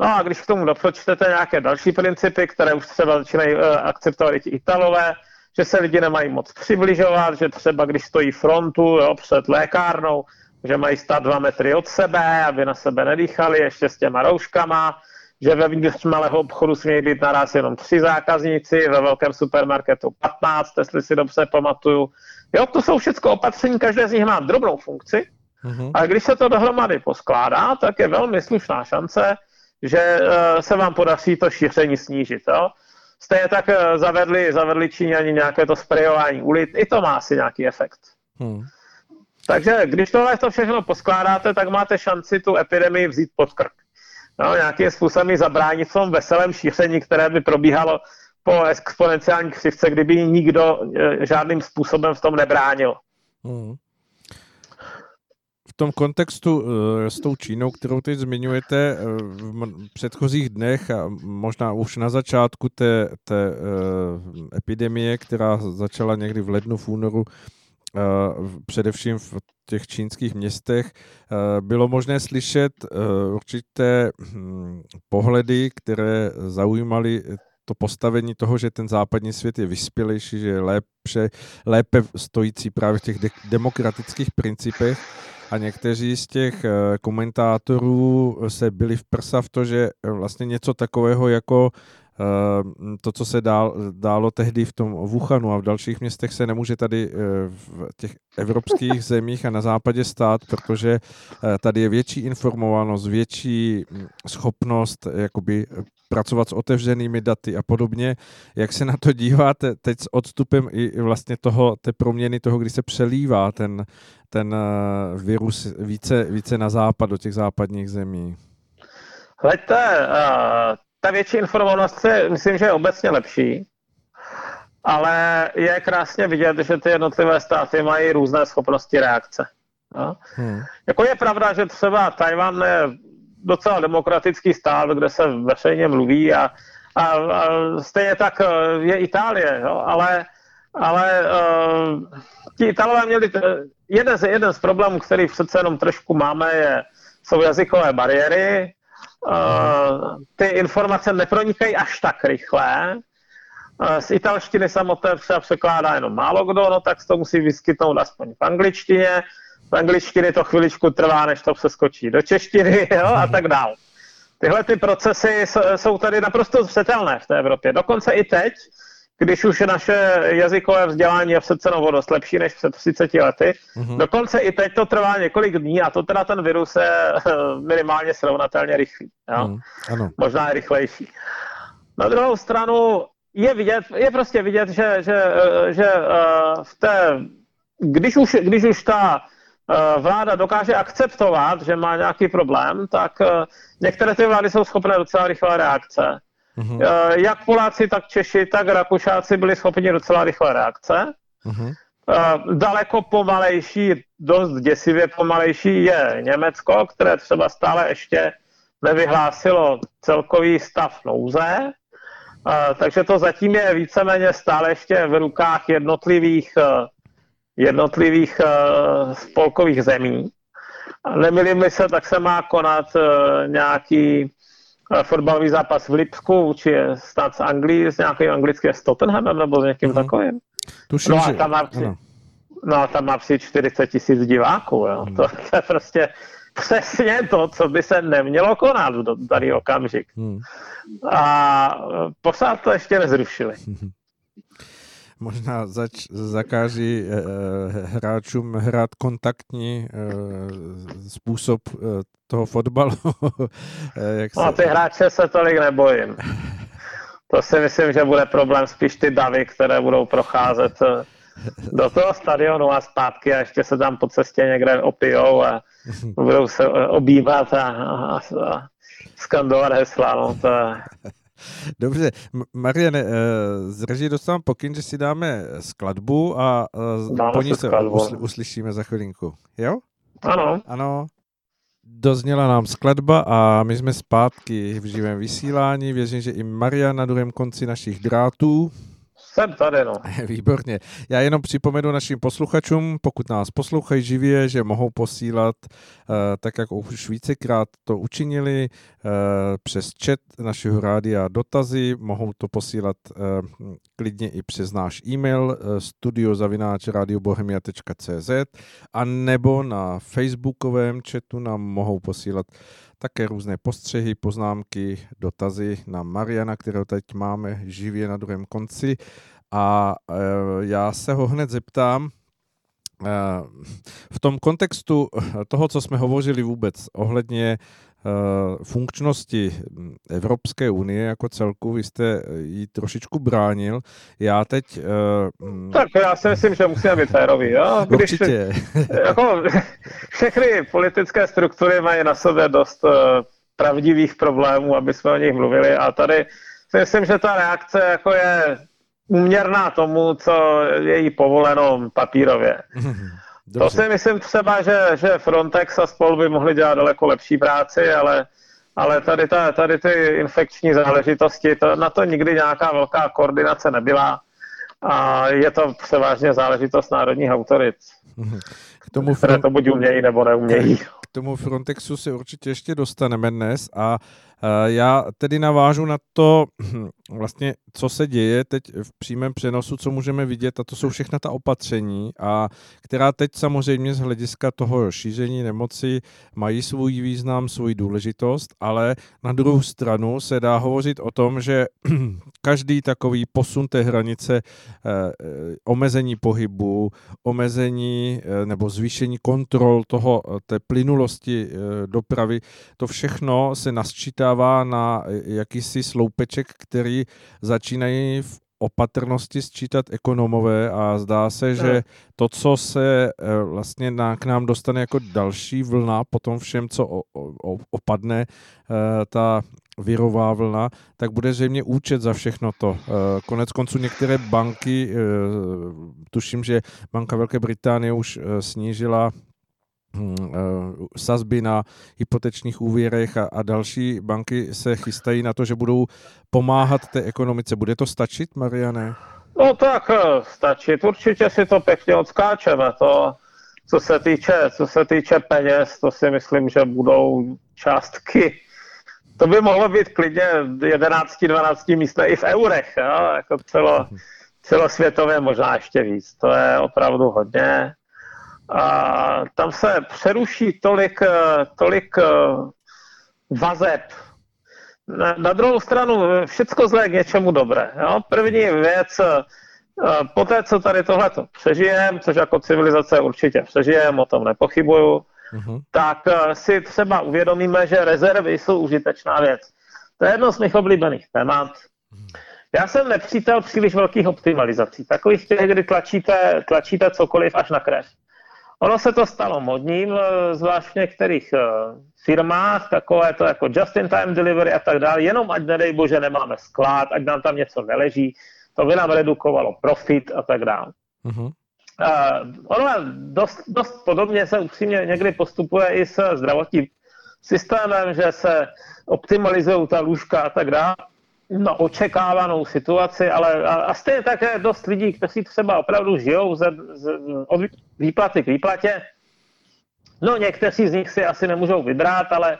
No a když k tomu dopočtete nějaké další principy, které už třeba začínají uh, akceptovat i ti Italové, že se lidi nemají moc přibližovat, že třeba když stojí frontu jo, před lékárnou, že mají stát dva metry od sebe, aby na sebe nedýchali ještě s těma rouškama, že ve vnitř malého obchodu smějí být naraz jenom tři zákazníci, ve velkém supermarketu 15, jestli si dobře pamatuju. Jo, to jsou všechno opatření, každé z nich má drobnou funkci, mm-hmm. a když se to dohromady poskládá, tak je velmi slušná šance, že uh, se vám podaří to šíření snížit. Jo? Stejně tak uh, zavedli, zavedli Číňani nějaké to sprejování ulic, i to má asi nějaký efekt. Hmm. Takže když tohle to všechno poskládáte, tak máte šanci tu epidemii vzít pod krk no, nějakým způsobem zabránit v tom veselém šíření, které by probíhalo po exponenciální křivce, kdyby nikdo e, žádným způsobem v tom nebránil. Hmm. V tom kontextu e, s tou Čínou, kterou teď zmiňujete e, v předchozích dnech a možná už na začátku té, té epidemie, která začala někdy v lednu, v únoru, především v těch čínských městech, bylo možné slyšet určité hm, pohledy, které zaujímaly to postavení toho, že ten západní svět je vyspělejší, že je lépe, lépe stojící právě v těch de- demokratických principech a někteří z těch komentátorů se byli v prsa v to, že vlastně něco takového jako to, co se dál, dálo tehdy v tom Wuhanu a v dalších městech, se nemůže tady eh, v těch evropských zemích a na západě stát, protože eh, tady je větší informovanost, větší hm, schopnost jakoby pracovat s otevřenými daty a podobně. Jak se na to díváte teď s odstupem i vlastně toho, té proměny toho, kdy se přelívá ten, ten eh, virus více, více na západ, do těch západních zemí? Hleďte, ta větší informovanost je, myslím, že je obecně lepší, ale je krásně vidět, že ty jednotlivé státy mají různé schopnosti reakce. No? Hmm. Jako je pravda, že třeba Tajvan je docela demokratický stát, kde se veřejně mluví a, a, a stejně tak eh, je Itálie, jo? ale, ale uh, ti Italové měli, jeden z, jeden z problémů, který přece jenom trošku máme, je, jsou jazykové bariéry, ty informace nepronikají až tak rychle z italštiny samotné třeba překládá jenom málo kdo, no tak to musí vyskytnout aspoň v angličtině. V angličtině to chviličku trvá, než to přeskočí do češtiny jo, a tak dále. Tyhle ty procesy jsou tady naprosto zřetelné v té Evropě. Dokonce i teď, když už naše jazykové vzdělání je v cenou dost lepší než před 30 lety. Mm-hmm. Dokonce i teď to trvá několik dní a to teda ten virus je minimálně srovnatelně rychlý. Jo? Mm, ano. Možná i rychlejší. Na druhou stranu je vidět, je prostě vidět, že, že, že uh, v té, když už, když už ta vláda dokáže akceptovat, že má nějaký problém, tak některé ty vlády jsou schopné docela rychlé reakce. Mm-hmm. Uh, jak Poláci, tak Češi, tak Rakušáci byli schopni docela rychlé reakce. Mm-hmm. Uh, daleko pomalejší, dost děsivě pomalejší je Německo, které třeba stále ještě nevyhlásilo celkový stav nouze, takže to zatím je víceméně stále ještě v rukách jednotlivých, eh, jednotlivých eh, spolkových zemí. Nemilím se, tak se má konat eh, nějaký fotbalový zápas v Lipsku, či je snad z Anglii, s nějakým anglickým s Tottenhamem nebo s někým uh-huh. takovým. Tuším, no a tam má při, no a tam má při 40 tisíc diváků. Jo. Uh-huh. To, to je prostě přesně to, co by se nemělo konat v daný okamžik. Hmm. A pořád to ještě nezrušili. Možná zač, zakáží eh, hráčům hrát kontaktní eh, způsob eh, toho fotbalu. eh, jak se... No ty hráče se tolik nebojím. To si myslím, že bude problém spíš ty davy, které budou procházet eh, do toho stadionu a zpátky a ještě se tam po cestě někde opijou a budou se obývat a, a, a skandovat hesla. No, to je... Dobře, Marian, eh, z režii dostávám pokyn, že si dáme skladbu a eh, dáme po ní se usl- uslyšíme za chvilinku. Jo? Ano. Ano. Dozněla nám skladba a my jsme zpátky v živém vysílání. Věřím, že i Maria na druhém konci našich drátů. Jsem tady, no. Výborně. Já jenom připomenu našim posluchačům, pokud nás poslouchají živě, že mohou posílat, uh, tak jak už vícekrát to učinili, uh, přes chat našeho rádia dotazy, mohou to posílat uh, klidně i přes náš e-mail studiozavináčradiobohemia.cz a nebo na facebookovém chatu nám mohou posílat také různé postřehy, poznámky, dotazy na Mariana, kterého teď máme živě na druhém konci. A e, já se ho hned zeptám, e, v tom kontextu toho, co jsme hovořili vůbec ohledně Eh, funkčnosti Evropské unie jako celku, vy jste ji trošičku bránil. Já teď... Uh, tak já si myslím, že musíme být férový. Jo? Když, určitě. Jako, všechny politické struktury mají na sobě dost pravdivých problémů, aby jsme o nich mluvili a tady si myslím, že ta reakce jako je uměrná tomu, co je jí povoleno papírově. Dobře. To si myslím třeba, že, že Frontex a spol by mohli dělat daleko lepší práci, ale, ale tady, ta, tady ty infekční záležitosti, to, na to nikdy nějaká velká koordinace nebyla a je to převážně záležitost národních autorit. K tomu front... které to buď umějí nebo neumějí. K tomu Frontexu se určitě ještě dostaneme dnes a já tedy navážu na to, vlastně, co se děje teď v přímém přenosu, co můžeme vidět, a to jsou všechna ta opatření, a která teď samozřejmě z hlediska toho šíření nemoci mají svůj význam, svůj důležitost, ale na druhou stranu se dá hovořit o tom, že každý takový posun té hranice, eh, eh, omezení pohybu, omezení eh, nebo zvýšení kontrol toho, té plynulosti dopravy, to všechno se nasčítá dává na jakýsi sloupeček, který začínají v opatrnosti sčítat ekonomové a zdá se, že to, co se eh, vlastně na, k nám dostane jako další vlna po tom všem, co o, o, opadne, eh, ta virová vlna, tak bude zřejmě účet za všechno to. Eh, konec konců některé banky, tuším, že Banka Velké Británie už snížila eh, sazby na hypotečních úvěrech a, a další banky se chystají na to, že budou pomáhat té ekonomice. Bude to stačit, Mariane? No tak eh, stačit. Určitě si to pěkně odskáčeme. To, co se týče, co se týče peněz, to si myslím, že budou částky to by mohlo být klidně 11-12 místné i v eurech, jo? jako celo, celosvětově možná ještě víc. To je opravdu hodně. A tam se přeruší tolik, tolik eh, vazeb. Na, na druhou stranu, všecko zlé k něčemu dobré. Jo? První věc, eh, po té, co tady tohleto přežijeme, což jako civilizace určitě přežijeme, o tom nepochybuju, uh-huh. tak eh, si třeba uvědomíme, že rezervy jsou užitečná věc. To je jedno z mých oblíbených témat. Uh-huh. Já jsem nepřítel příliš velkých optimalizací, takových těch, kdy tlačíte, tlačíte cokoliv až na krev. Ono se to stalo modním, eh, zvlášť v některých eh, firmách, takové to jako just-in-time delivery a tak dále, jenom ať nedej bože nemáme sklad, ať nám tam něco neleží, to by nám redukovalo profit a tak dále. Uh-huh. Uh, ono dost, dost podobně se upřímně někdy postupuje i s zdravotním systémem, že se optimalizují ta lůžka a tak dále na očekávanou situaci, ale a, a stejně také dost lidí, kteří třeba opravdu žijou ze, z, od výplaty k výplatě. No někteří z nich si asi nemůžou vybrat, ale,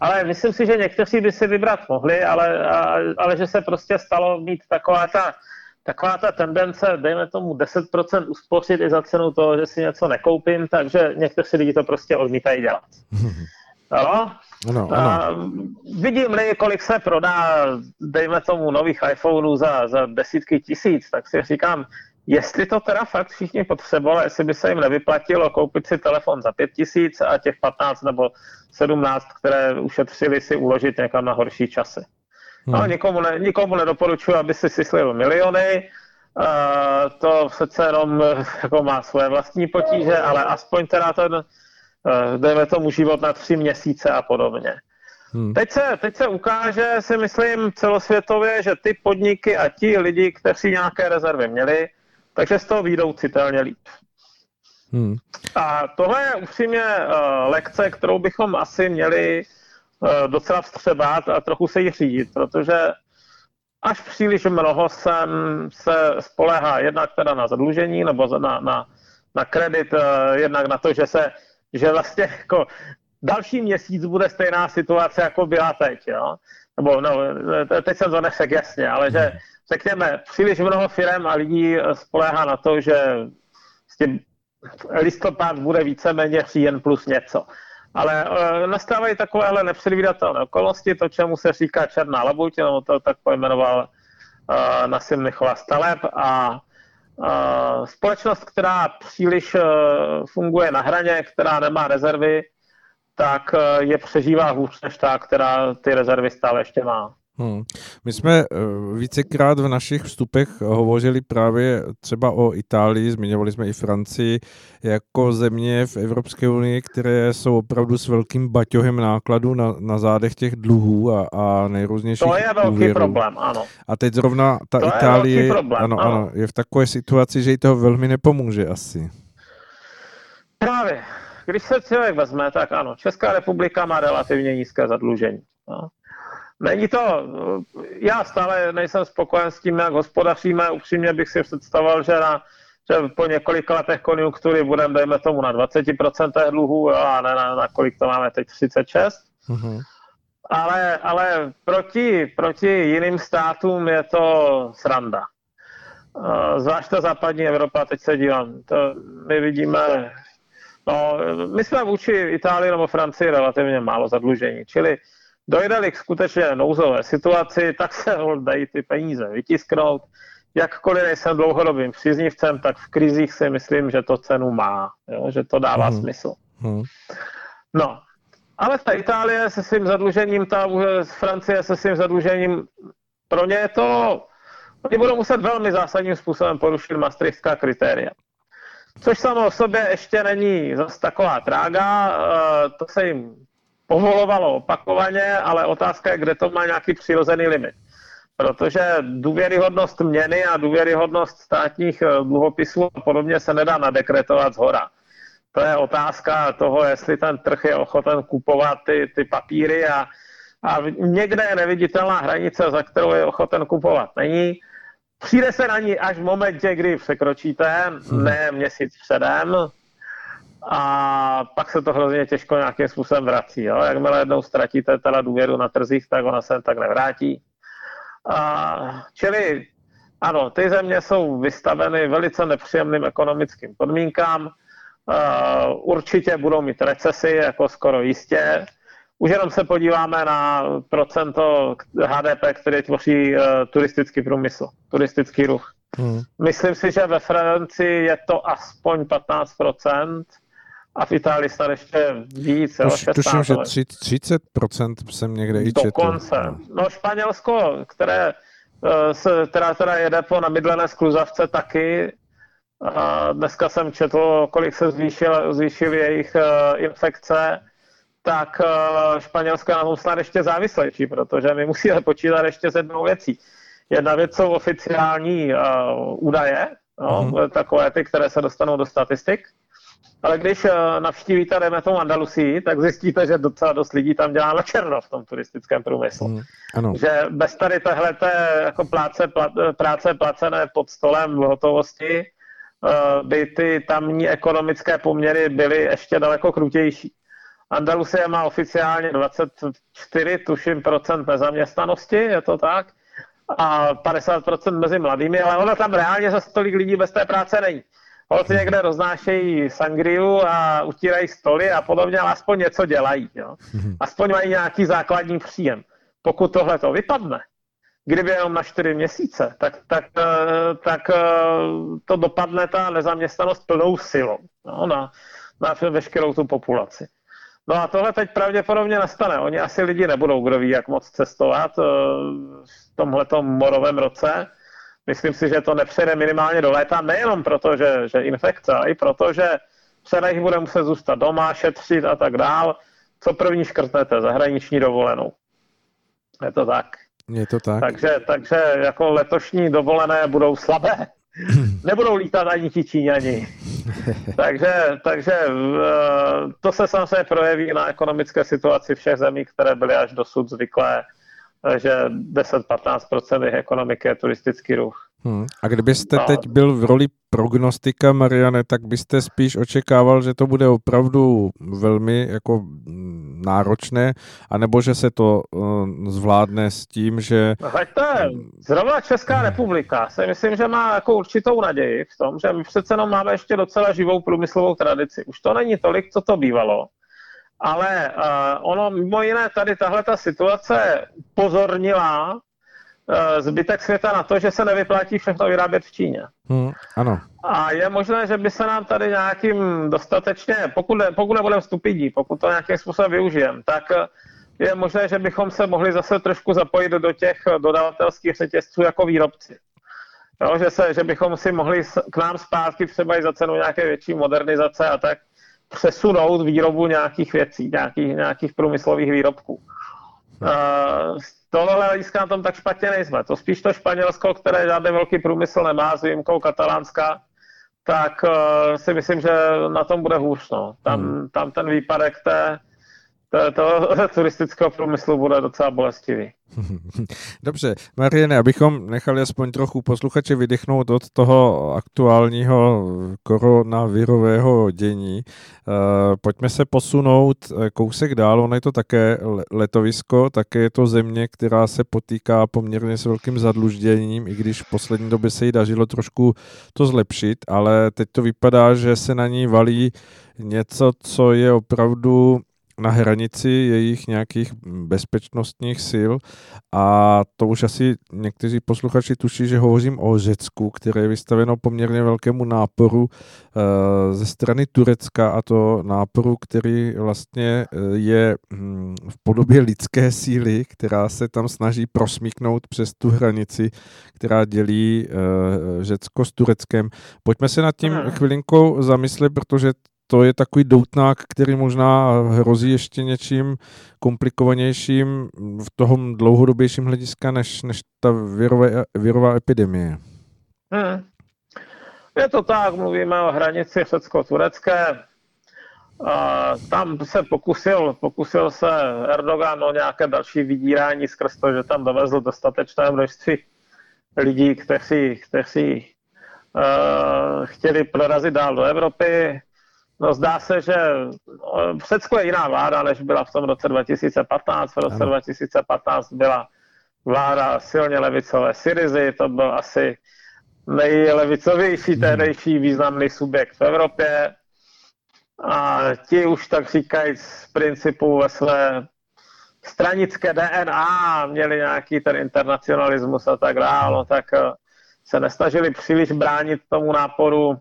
ale myslím si, že někteří by si vybrat mohli, ale, a, ale že se prostě stalo mít taková ta, taková ta tendence, dejme tomu 10% uspořit i za cenu toho, že si něco nekoupím, takže někteří lidi to prostě odmítají dělat. No, ano, ano. Vidím-li, kolik se prodá, dejme tomu, nových iPhoneů za, za desítky tisíc, tak si říkám, jestli to teda fakt všichni potřebovali, jestli by se jim nevyplatilo koupit si telefon za pět tisíc a těch 15 nebo 17, které ušetřili si uložit někam na horší časy. Hmm. No, nikomu, ne, nikomu nedoporučuji, aby si syslil miliony, uh, to přece jenom jako má své vlastní potíže, ale aspoň teda ten, dejme tomu život na tři měsíce a podobně. Hmm. Teď, se, teď se ukáže, si myslím, celosvětově, že ty podniky a ti lidi, kteří nějaké rezervy měli, takže z toho výjdou citelně líp. Hmm. A tohle je upřímně uh, lekce, kterou bychom asi měli uh, docela vstřebat a trochu se jí řídit, protože až příliš mnoho sem se spolehá jednak teda na zadlužení nebo na, na, na kredit, uh, jednak na to, že se že vlastně jako další měsíc bude stejná situace, jako byla teď, jo. Nebo no, teď jsem to nesek jasně, ale že řekněme, příliš mnoho firm a lidí spoléhá na to, že s tím listopad bude víceméně říjen plus něco. Ale uh, nastávají takovéhle nepředvídatelné okolnosti, to, čemu se říká černá labuť, nebo to tak pojmenoval uh, Nasim Nicholas Taleb a společnost, která příliš eh, funguje na hraně, která nemá rezervy, tak eh, je přežívá hůř než ta, která ty rezervy stále ještě má. Hmm. My jsme eh, vícekrát v našich vstupech hovořili právě třeba o Itálii, zmiňovali jsme i Francii, jako země v Evropské unii, které jsou opravdu s velkým baťohem nákladů na, na zádech těch dluhů a, a nejrůznějších To je velký úvěrů. problém, ano. A teď zrovna ta to Itálie je, problém, ano, ano. Ano, je v takové situaci, že jí toho velmi nepomůže asi. Právě. Když se člověk vezme, tak ano, Česká republika má relativně nízké zadlužení. No. Není to, já stále nejsem spokojen s tím, jak hospodaříme, upřímně bych si představoval, že, na, že po několika letech konjunktury budeme, dejme tomu, na 20% dluhů a ne na, na kolik to máme teď, 36. Mm-hmm. Ale, ale proti, proti jiným státům je to sranda. Zvlášť ta západní Evropa, teď se dívám, to my vidíme, no, my jsme vůči Itálii nebo Francii relativně málo zadlužení, čili dojde k skutečně nouzové situaci, tak se dají ty peníze vytisknout. Jakkoliv nejsem dlouhodobým příznivcem, tak v krizích si myslím, že to cenu má, jo? že to dává hmm. smysl. Hmm. No, ale ta Itálie se svým zadlužením, ta Francie se svým zadlužením, pro ně je to, oni budou muset velmi zásadním způsobem porušit maastrichtská kritéria. Což samo o sobě ještě není zase taková trága, eh, to se jim povolovalo opakovaně, ale otázka je, kde to má nějaký přirozený limit. Protože důvěryhodnost měny a důvěryhodnost státních eh, dluhopisů a podobně se nedá nadekretovat z hora. To je otázka toho, jestli ten trh je ochoten kupovat ty, ty papíry a, a někde je neviditelná hranice, za kterou je ochoten kupovat. Není. Přijde se na ní až v momentě, kdy překročíte, ne měsíc předem, a pak se to hrozně těžko nějakým způsobem vrací. Jo? Jakmile jednou ztratíte teda důvěru na trzích, tak ona se tak nevrátí. A, čili ano, ty země jsou vystaveny velice nepříjemným ekonomickým podmínkám. Určitě budou mít recesi, jako skoro jistě. Už jenom se podíváme na procento HDP, které tvoří uh, turistický průmysl, turistický ruch. Hmm. Myslím si, že ve Francii je to aspoň 15%, a v Itálii snad ještě víc. Tuž, tuším, že 30% jsem někde i četl. Dokonce. No Španělsko, které Eh, se, která teda jede po namydlené skluzavce taky. A dneska jsem četl, kolik se zvýšil, zvýšil jejich uh, infekce, tak uh, Španělsko je na tom snad ještě závislejší, protože my musíme počítat ještě s jednou věcí. Jedna věc jsou oficiální uh, údaje, no, mm-hmm. takové ty, které se dostanou do statistik, ale když uh, navštívíte, dejme tomu Andalusii, tak zjistíte, že docela dost lidí tam dělá na černo v tom turistickém průmyslu. Mm, ano. Že bez tady téhle jako pláce, pla, práce placené pod stolem v hotovosti uh, by ty tamní ekonomické poměry byly ještě daleko krutější. Andalusie má oficiálně 24, tuším, procent nezaměstnanosti, je to tak? A 50% mezi mladými, ale ona tam reálně za tolik lidí bez té práce není. Holci někde roznášejí sangriu a utírají stoly a podobně, ale aspoň něco dělají. Jo? Mhm. Aspoň mají nějaký základní příjem. Pokud tohle to vypadne, kdyby jenom na čtyři měsíce, tak, tak, eh, tak eh, to dopadne ta nezaměstnanost plnou silou no, na, na veškerou tu populaci. No a tohle teď pravděpodobně nastane. Oni asi lidi nebudou, kdo ví, jak moc cestovat eh, v tomhletom morovém roce. Myslím si, že to nepřejde minimálně do léta, nejenom proto, že, že infekce, ale i proto, že se jich bude muset zůstat doma, šetřit a tak dál. Co první škrtnete? Zahraniční dovolenou. Je to tak. Je to tak. Takže, takže jako letošní dovolené budou slabé. Nebudou lítat ani ti Číňani. takže, takže eh, to se samozřejmě projeví na ekonomické situaci všech zemí, které byly až dosud zvyklé že 10-15% jejich ekonomiky je turistický ruch. Hmm. A kdybyste no. teď byl v roli prognostika, Mariane, tak byste spíš očekával, že to bude opravdu velmi jako náročné, anebo že se to uh, zvládne s tím, že... No, Hleďte, zrovna Česká republika si myslím, že má jako určitou naději v tom, že my přece jenom máme ještě docela živou průmyslovou tradici. Už to není tolik, co to bývalo ale uh, ono mimo jiné tady tahle ta situace pozornila uh, zbytek světa na to, že se nevyplatí všechno vyrábět v Číně. Hmm, ano. A je možné, že by se nám tady nějakým dostatečně, pokud, ne, pokud nebudeme stupidí, pokud to nějakým způsobem využijeme, tak eh, je možné, že bychom se mohli zase trošku zapojit do těch dodavatelských řetězců jako výrobci. Jo, že, se, že bychom si mohli k nám zpátky třeba i za cenu nějaké větší modernizace a tak přesunout výrobu nějakých věcí, nějakých, nějakých průmyslových výrobků. Uh, z tohohle hlediska na tom tak špatně nejsme. To spíš to Španělsko, které žádný velký průmysl nemá, s výjimkou Katalánska, tak uh, si myslím, že na tom bude hůř. No. Tam, hmm. tam ten výpadek té, to, to turistického průmyslu bude docela bolestivý. Dobře, Mariene, abychom nechali aspoň trochu posluchače vydechnout od toho aktuálního koronavirového dění, uh, pojďme se posunout eh, kousek dál, ono je to také letovisko, také je to země, která se potýká poměrně s velkým zadlužděním, i když v poslední době se jí dařilo trošku to zlepšit, ale teď to vypadá, že se na ní valí něco, co je opravdu na hranici jejich nějakých bezpečnostních sil a to už asi někteří posluchači tuší, že hovořím o Řecku, které je vystaveno poměrně velkému náporu e, ze strany Turecka a to náporu, který vlastně eh, je hm, v podobě lidské síly, která se tam snaží prosmíknout přes tu hranici, která dělí e, Řecko s Tureckem. Pojďme se nad tím chvilinkou zamyslet, protože to je takový doutnák, který možná hrozí ještě něčím komplikovanějším v tom dlouhodobějším hlediska, než, než ta virové, virová epidemie. Hmm. Je to tak, mluvíme o hranici řecko-turecké. Tam se pokusil, pokusil se Erdogan o nějaké další vydírání skrz to, že tam dovezl dostatečné množství lidí, kteří, kteří uh, chtěli prorazit dál do Evropy No zdá se, že v Řecku je jiná vláda, než byla v tom roce 2015. V roce ano. 2015 byla vláda silně levicové Syrizy, to byl asi nejlevicovější mhm. tehdejší významný subjekt v Evropě. A ti už tak říkají z principu ve své stranické DNA měli nějaký ten internacionalismus a tak dále, no, tak eh, se nesnažili příliš bránit tomu náporu.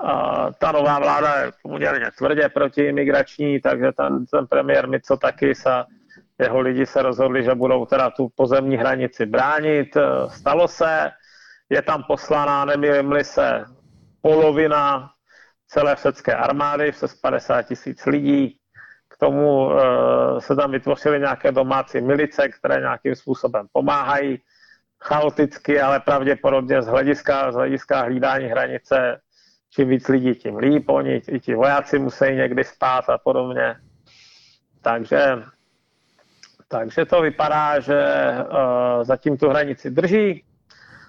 A ta nová vláda je poměrně tvrdě protiimigrační, takže ten, ten premiér taky se jeho lidi se rozhodli, že budou teda tu pozemní hranici bránit. Eh, stalo se, je tam poslaná, nemýlim se, polovina celé řecké armády, přes 50 tisíc lidí. K tomu e, se tam vytvořily nějaké domácí milice, které nějakým způsobem pomáhají chaoticky, ale pravděpodobně z hlediska, z hlediska hlídání hranice, čím víc lidí, tím líp. Oni, i ti vojáci musí někdy spát a podobně. Takže, takže to vypadá, že uh, zatím tu hranici drží.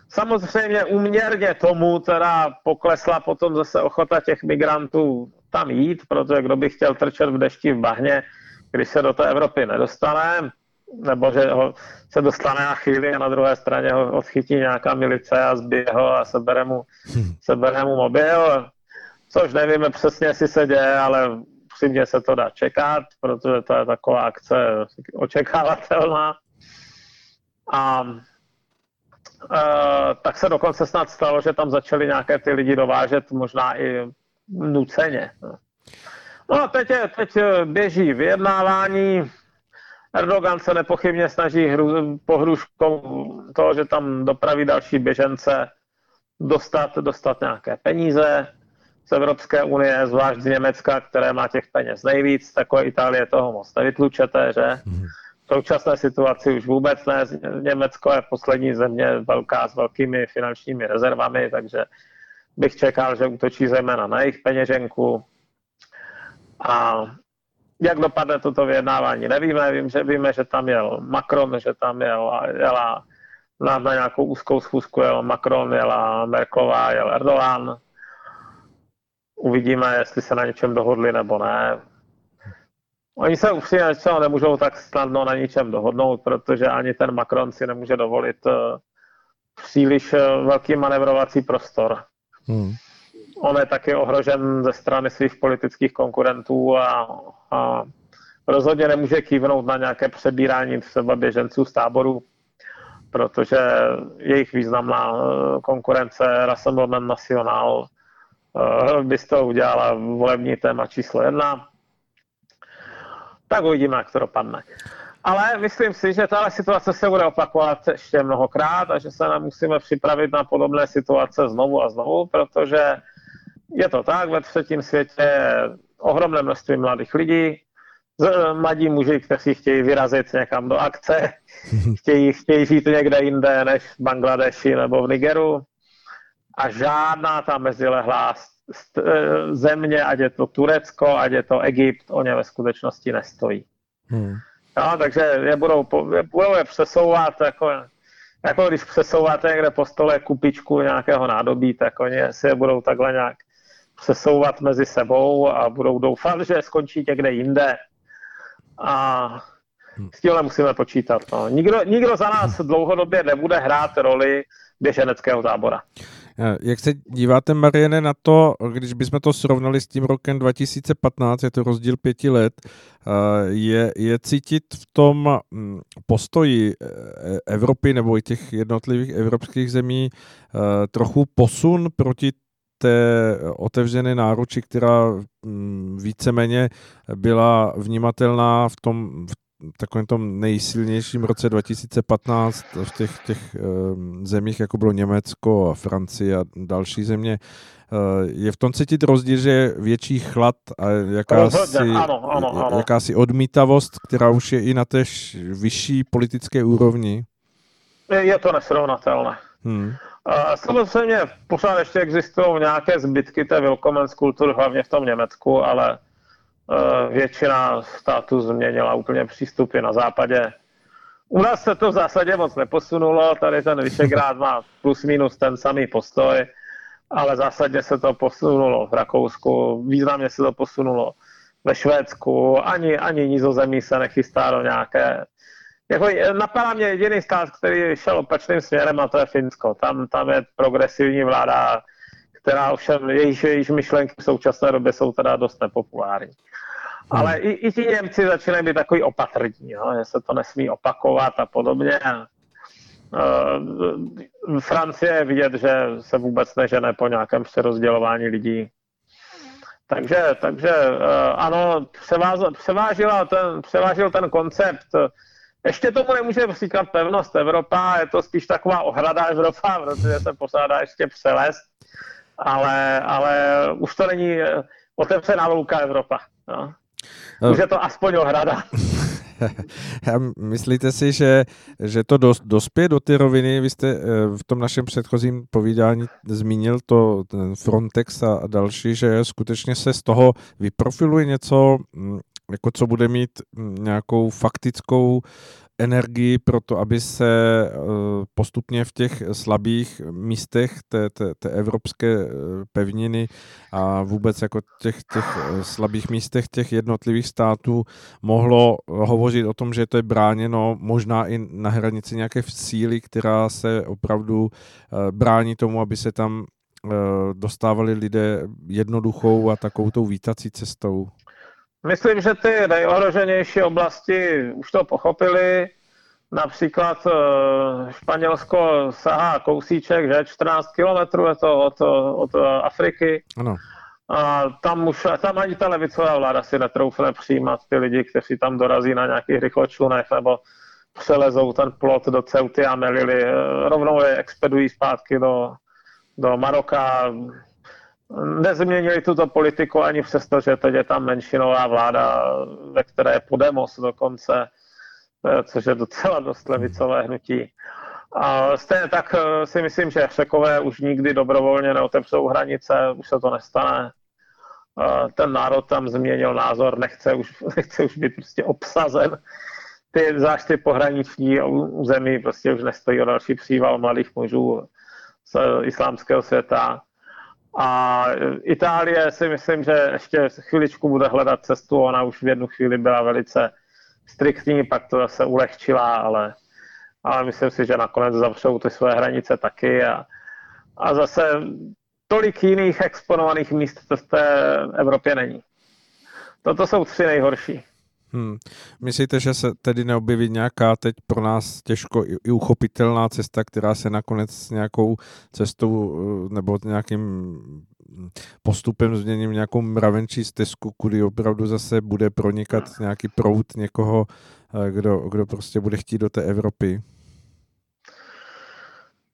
Samozřejmě uměrně tomu teda poklesla potom zase ochota těch migrantů tam jít, protože kdo by chtěl trčet v dešti v bahně, když se do té Evropy nedostane, nebo že ho se dostane na chvíli a na druhé straně ho odchytí nějaká milice a zbije ho a sebere mu, hmm. sebere mu mobil, což nevíme přesně, jestli se děje, ale upřímně se to dá čekat, protože to je taková akce očekávatelná. A Uh, tak se dokonce snad stalo, že tam začali nějaké ty lidi dovážet možná i nuceně. No a teď, je, teď běží vyjednávání. Erdogan se nepochybně snaží hru, pohruškou toho, že tam dopraví další běžence, dostat, dostat nějaké peníze z Evropské unie, zvlášť z Německa, které má těch peněz nejvíc, takové Itálie toho moc nevytlučete, že? Mm v současné situaci už vůbec ne. Německo je poslední země velká s velkými finančními rezervami, takže bych čekal, že útočí zejména na jejich peněženku. A jak dopadne toto vyjednávání, nevíme. Vím, že víme, že tam jel Macron, že tam jel, jela na, na nějakou úzkou schůzku jel Macron, jela Merklová, jel Erdogan. Uvidíme, jestli se na něčem dohodli nebo ne. Oni se upřímně nemůžou tak snadno na ničem dohodnout, protože ani ten Macron si nemůže dovolit uh, příliš uh, velký manevrovací prostor. Hmm. On je taky ohrožen ze strany svých politických konkurentů a, a rozhodně nemůže kývnout na nějaké přebírání třeba běženců z táboru, protože jejich významná uh, konkurence Rassemblement National by z toho udělala volební téma číslo jedna tak uvidíme, jak to dopadne. Ale myslím si, že tahle situace se bude opakovat ještě mnohokrát a že se nám musíme připravit na podobné situace znovu a znovu, protože je to tak, ve třetím světě je ohromné množství mladých lidí, mladí muži, kteří chtějí vyrazit někam do akce, chtějí, chtějí žít někde jinde než v Bangladeši nebo v Nigeru a žádná ta mezilehlá E, země, ať je to Turecko, ať je to Egypt, o ně ve skutečnosti nestojí. Hmm. No, takže je budou, budou je přesouvat jako, jako když přesouváte někde po stole kupičku nějakého nádobí, tak oni si je budou takhle nějak přesouvat mezi sebou a budou doufat, že skončí někde jinde. A hmm. s tímhle musíme počítat. No. Nikdo, nikdo za nás dlouhodobě nebude hrát roli běženeckého tábora. Eh, jak se díváte, Mariene, na to, když bychom to srovnali s tím rokem 2015, je to rozdíl pěti let, eh, je, je cítit v tom hm, postoji eh, Evropy nebo i těch jednotlivých evropských zemí trochu posun proti té otevřené náruči, která hm, víceméně byla vnímatelná v tom, v takovém tom nejsilnějším roce 2015 v těch, těch ehm, zemích, jako bylo Německo a Francie a další země, eh, je v tom cítit rozdíl, že je větší chlad a jakási, ano, ano, ano. jakási odmítavost, která už je i na té vyšší politické úrovni? Je to nesrovnatelné. Hmm. Samozřejmě pořád ještě existují nějaké zbytky té Willkommens kultury, hlavně v tom Německu, ale Eh, většina států změnila úplně přístupy na západě. U nás se to v zásadě moc neposunulo, tady ten Vyšegrád má plus minus ten samý postoj. ale zásadně se to posunulo v Rakousku, významně se to posunulo ve Švédsku, ani, ani nizozemí se nechystá do nějaké jako napadá mě jediný stát, který šel opačným směrem a to je Finsko. Tam, tam je progresivní vláda, která ovšem, jejíž, jejíž myšlenky v současné době jsou teda dost nepopulární. Hmm. Ale i, i ti Němci začínají být takový opatrní, jo, že se to nesmí opakovat a podobně. Uh, Francie je vidět, že se vůbec nežene po nějakém přerozdělování lidí. Takže, takže uh, ano, převáz, převážila ten, převážil ten koncept ještě tomu nemůže říkat pevnost Evropa, je to spíš taková ohrada Evropa, protože se posádá ještě přeles, ale, ale už to není eh, otevřená louka Evropa. No. no. Už je to aspoň ohrada. Myslíte si, že, že to dos, dospěje do ty roviny? Vy jste eh, v tom našem předchozím povídání zmínil to ten Frontex a další, že skutečně se z toho vyprofiluje něco, mm, jako co bude mít nějakou faktickou energii pro to, aby se eh, postupně v těch slabých místech té, té, té evropské eh, pevniny a vůbec jako těch, těch eh, slabých místech těch jednotlivých států mohlo hovořit o tom, že to je bráněno možná i na hranici nějaké síly, která se opravdu brání tomu, aby se tam dostávali lidé jednoduchou a takovou tou vítací cestou. Myslím, že ty nejohroženější oblasti už to pochopili. Například uh, Španělsko sahá kousíček, že 14 kilometrů je to od, od Afriky. Ano. A tam už, tam ani ta levicová vláda si netroufne přijímat ty lidi, kteří tam dorazí na nějakých rychločlunech nebo přelezou ten plot do Ceuty a Melily. Rovnou je expedují zpátky do, do Maroka, nezměnili tuto politiku ani přesto, že teď je tam menšinová vláda, ve které je Podemos dokonce, eh, což je docela dost levicové hnutí. A stejně tak eh, si myslím, že Řekové už nikdy dobrovolně neotevřou hranice, už se to nestane. Ten národ tam změnil názor, nechce už, nechce už být prostě obsazen. Ty, zvlášť ty pohraniční území prostě už nestojí o další příval mladých mužů z islámského světa a Itálie si myslím, že ještě chviličku bude hledat cestu. Ona už v jednu chvíli byla velice striktní, pak to zase ulehčila, ale, ale myslím si, že nakonec zavřou ty své hranice taky. A, a zase tolik jiných exponovaných míst v té Evropě není. Toto jsou tři nejhorší. Hmm. Myslíte, že se tedy neobjeví nějaká teď pro nás těžko i uchopitelná cesta, která se nakonec s nějakou cestou eh, nebo nějakým postupem změním nějakou mravenčí stezku, kudy opravdu zase bude pronikat nějaký prout někoho, eh, kdo, kdo prostě bude chtít do té Evropy?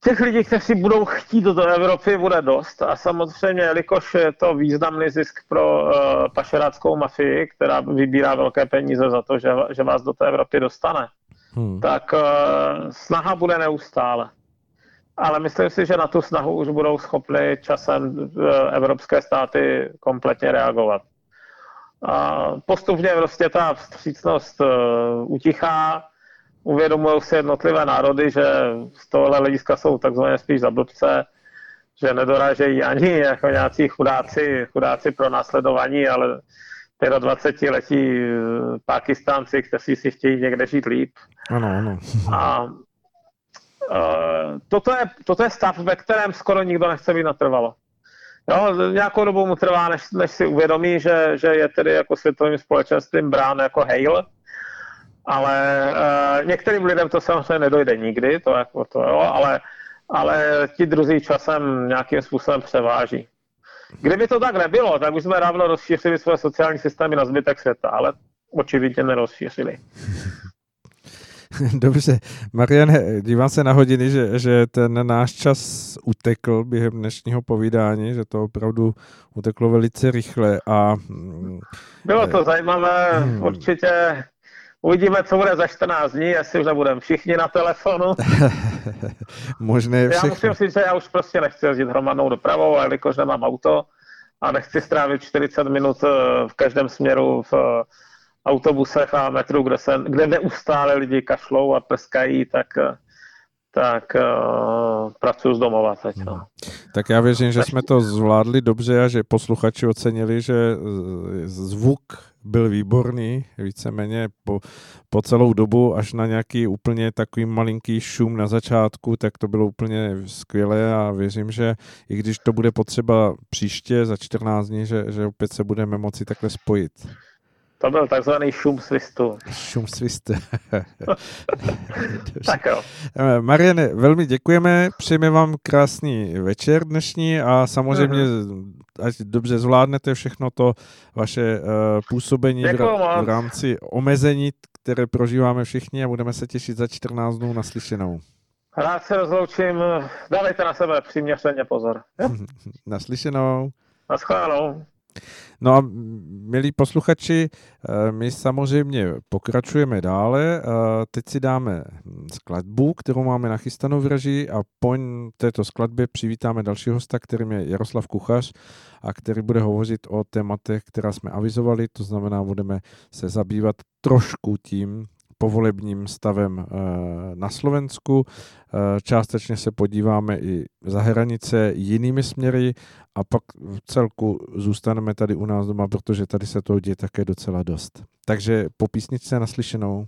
Těch lidí, kteří budou chtít do Evropy, bude dost a samozřejmě, jelikož je to významný zisk pro uh, pašeráckou mafii, která vybírá velké peníze za to, že, že vás do té Evropy dostane, hmm. tak uh, snaha bude neustále. Ale myslím si, že na tu snahu už budou schopny časem uh, evropské státy kompletně reagovat. A postupně prostě ta vstřícnost uh, utichá, uvědomují si jednotlivé národy, že z tohohle hlediska jsou takzvaně spíš za blbce, že nedorážejí ani jako nějací chudáci, chudáci pro následování, ale 25 letí eh, Pakistánci, kteří si chtějí někde žít líp. Ano, ano. A Uh, toto, je, toto je stav, ve kterém skoro nikdo nechce být natrvalo. Jo, nějakou dobu mu trvá, než, než si uvědomí, že, že je tedy jako světovým společenstvím brán jako hail, ale uh, některým lidem to samozřejmě nedojde nikdy, to jako to jo, ale, ale ti druzí časem nějakým způsobem převáží. Kdyby to tak nebylo, tak už jsme dávno rozšířili své sociální systémy na zbytek světa, ale očividně nerozšířili. Dobře, Mariane, dívám se na hodiny, že, že ten náš čas utekl během dnešního povídání, že to opravdu uteklo velice rychle a... Mm, Bylo to zajímavé, hmm. určitě Uvidíme, co bude za 14 dní, jestli už nebudeme všichni na telefonu. Možné všechno. Já musím říct, že já už prostě nechci jezdit hromadnou dopravou, ale jelikož nemám auto a nechci strávit 40 minut eh, v každém směru v eh, autobusech a metru, kde, se, kde neustále lidi kašlou a pleskají, tak, eh, tak uh, pracuji z domova teď. No. Tak já věřím, že jsme to zvládli dobře a že posluchači ocenili, že zvuk byl výborný, víceméně po, po celou dobu, až na nějaký úplně takový malinký šum na začátku, tak to bylo úplně skvělé a věřím, že i když to bude potřeba příště za 14 dní, že, že opět se budeme moci takhle spojit. To byl takzvaný šum svistu. Šum svistu. tak jo. Eh, Mariane, velmi děkujeme, přejeme vám krásný večer dnešní a samozřejmě, uh-huh. ať dobře zvládnete všechno to vaše uh, působení v, v rámci omezení, které prožíváme všichni a budeme se těšit za 14 dnů naslyšenou. Rád se rozloučím, dávejte na sebe přiměřeně pozor. Naslyšenou. Naschledanou. No a milí posluchači, eh, my samozřejmě pokračujeme dále. Eh, teď si dáme skladbu, kterou máme nachystanou v režii a po této skladbě přivítáme další hosta, kterým je Jaroslav Kuchař a který bude hovořit o tématech, která jsme avizovali, to znamená, budeme se zabývat trošku tím, povolebním stavem eh, na Slovensku. Eh, částečně se podíváme i za hranice jinými směry a pak v celku zůstaneme tady u nás doma, protože tady se toho děje také docela dost. Takže po písničce naslyšenou.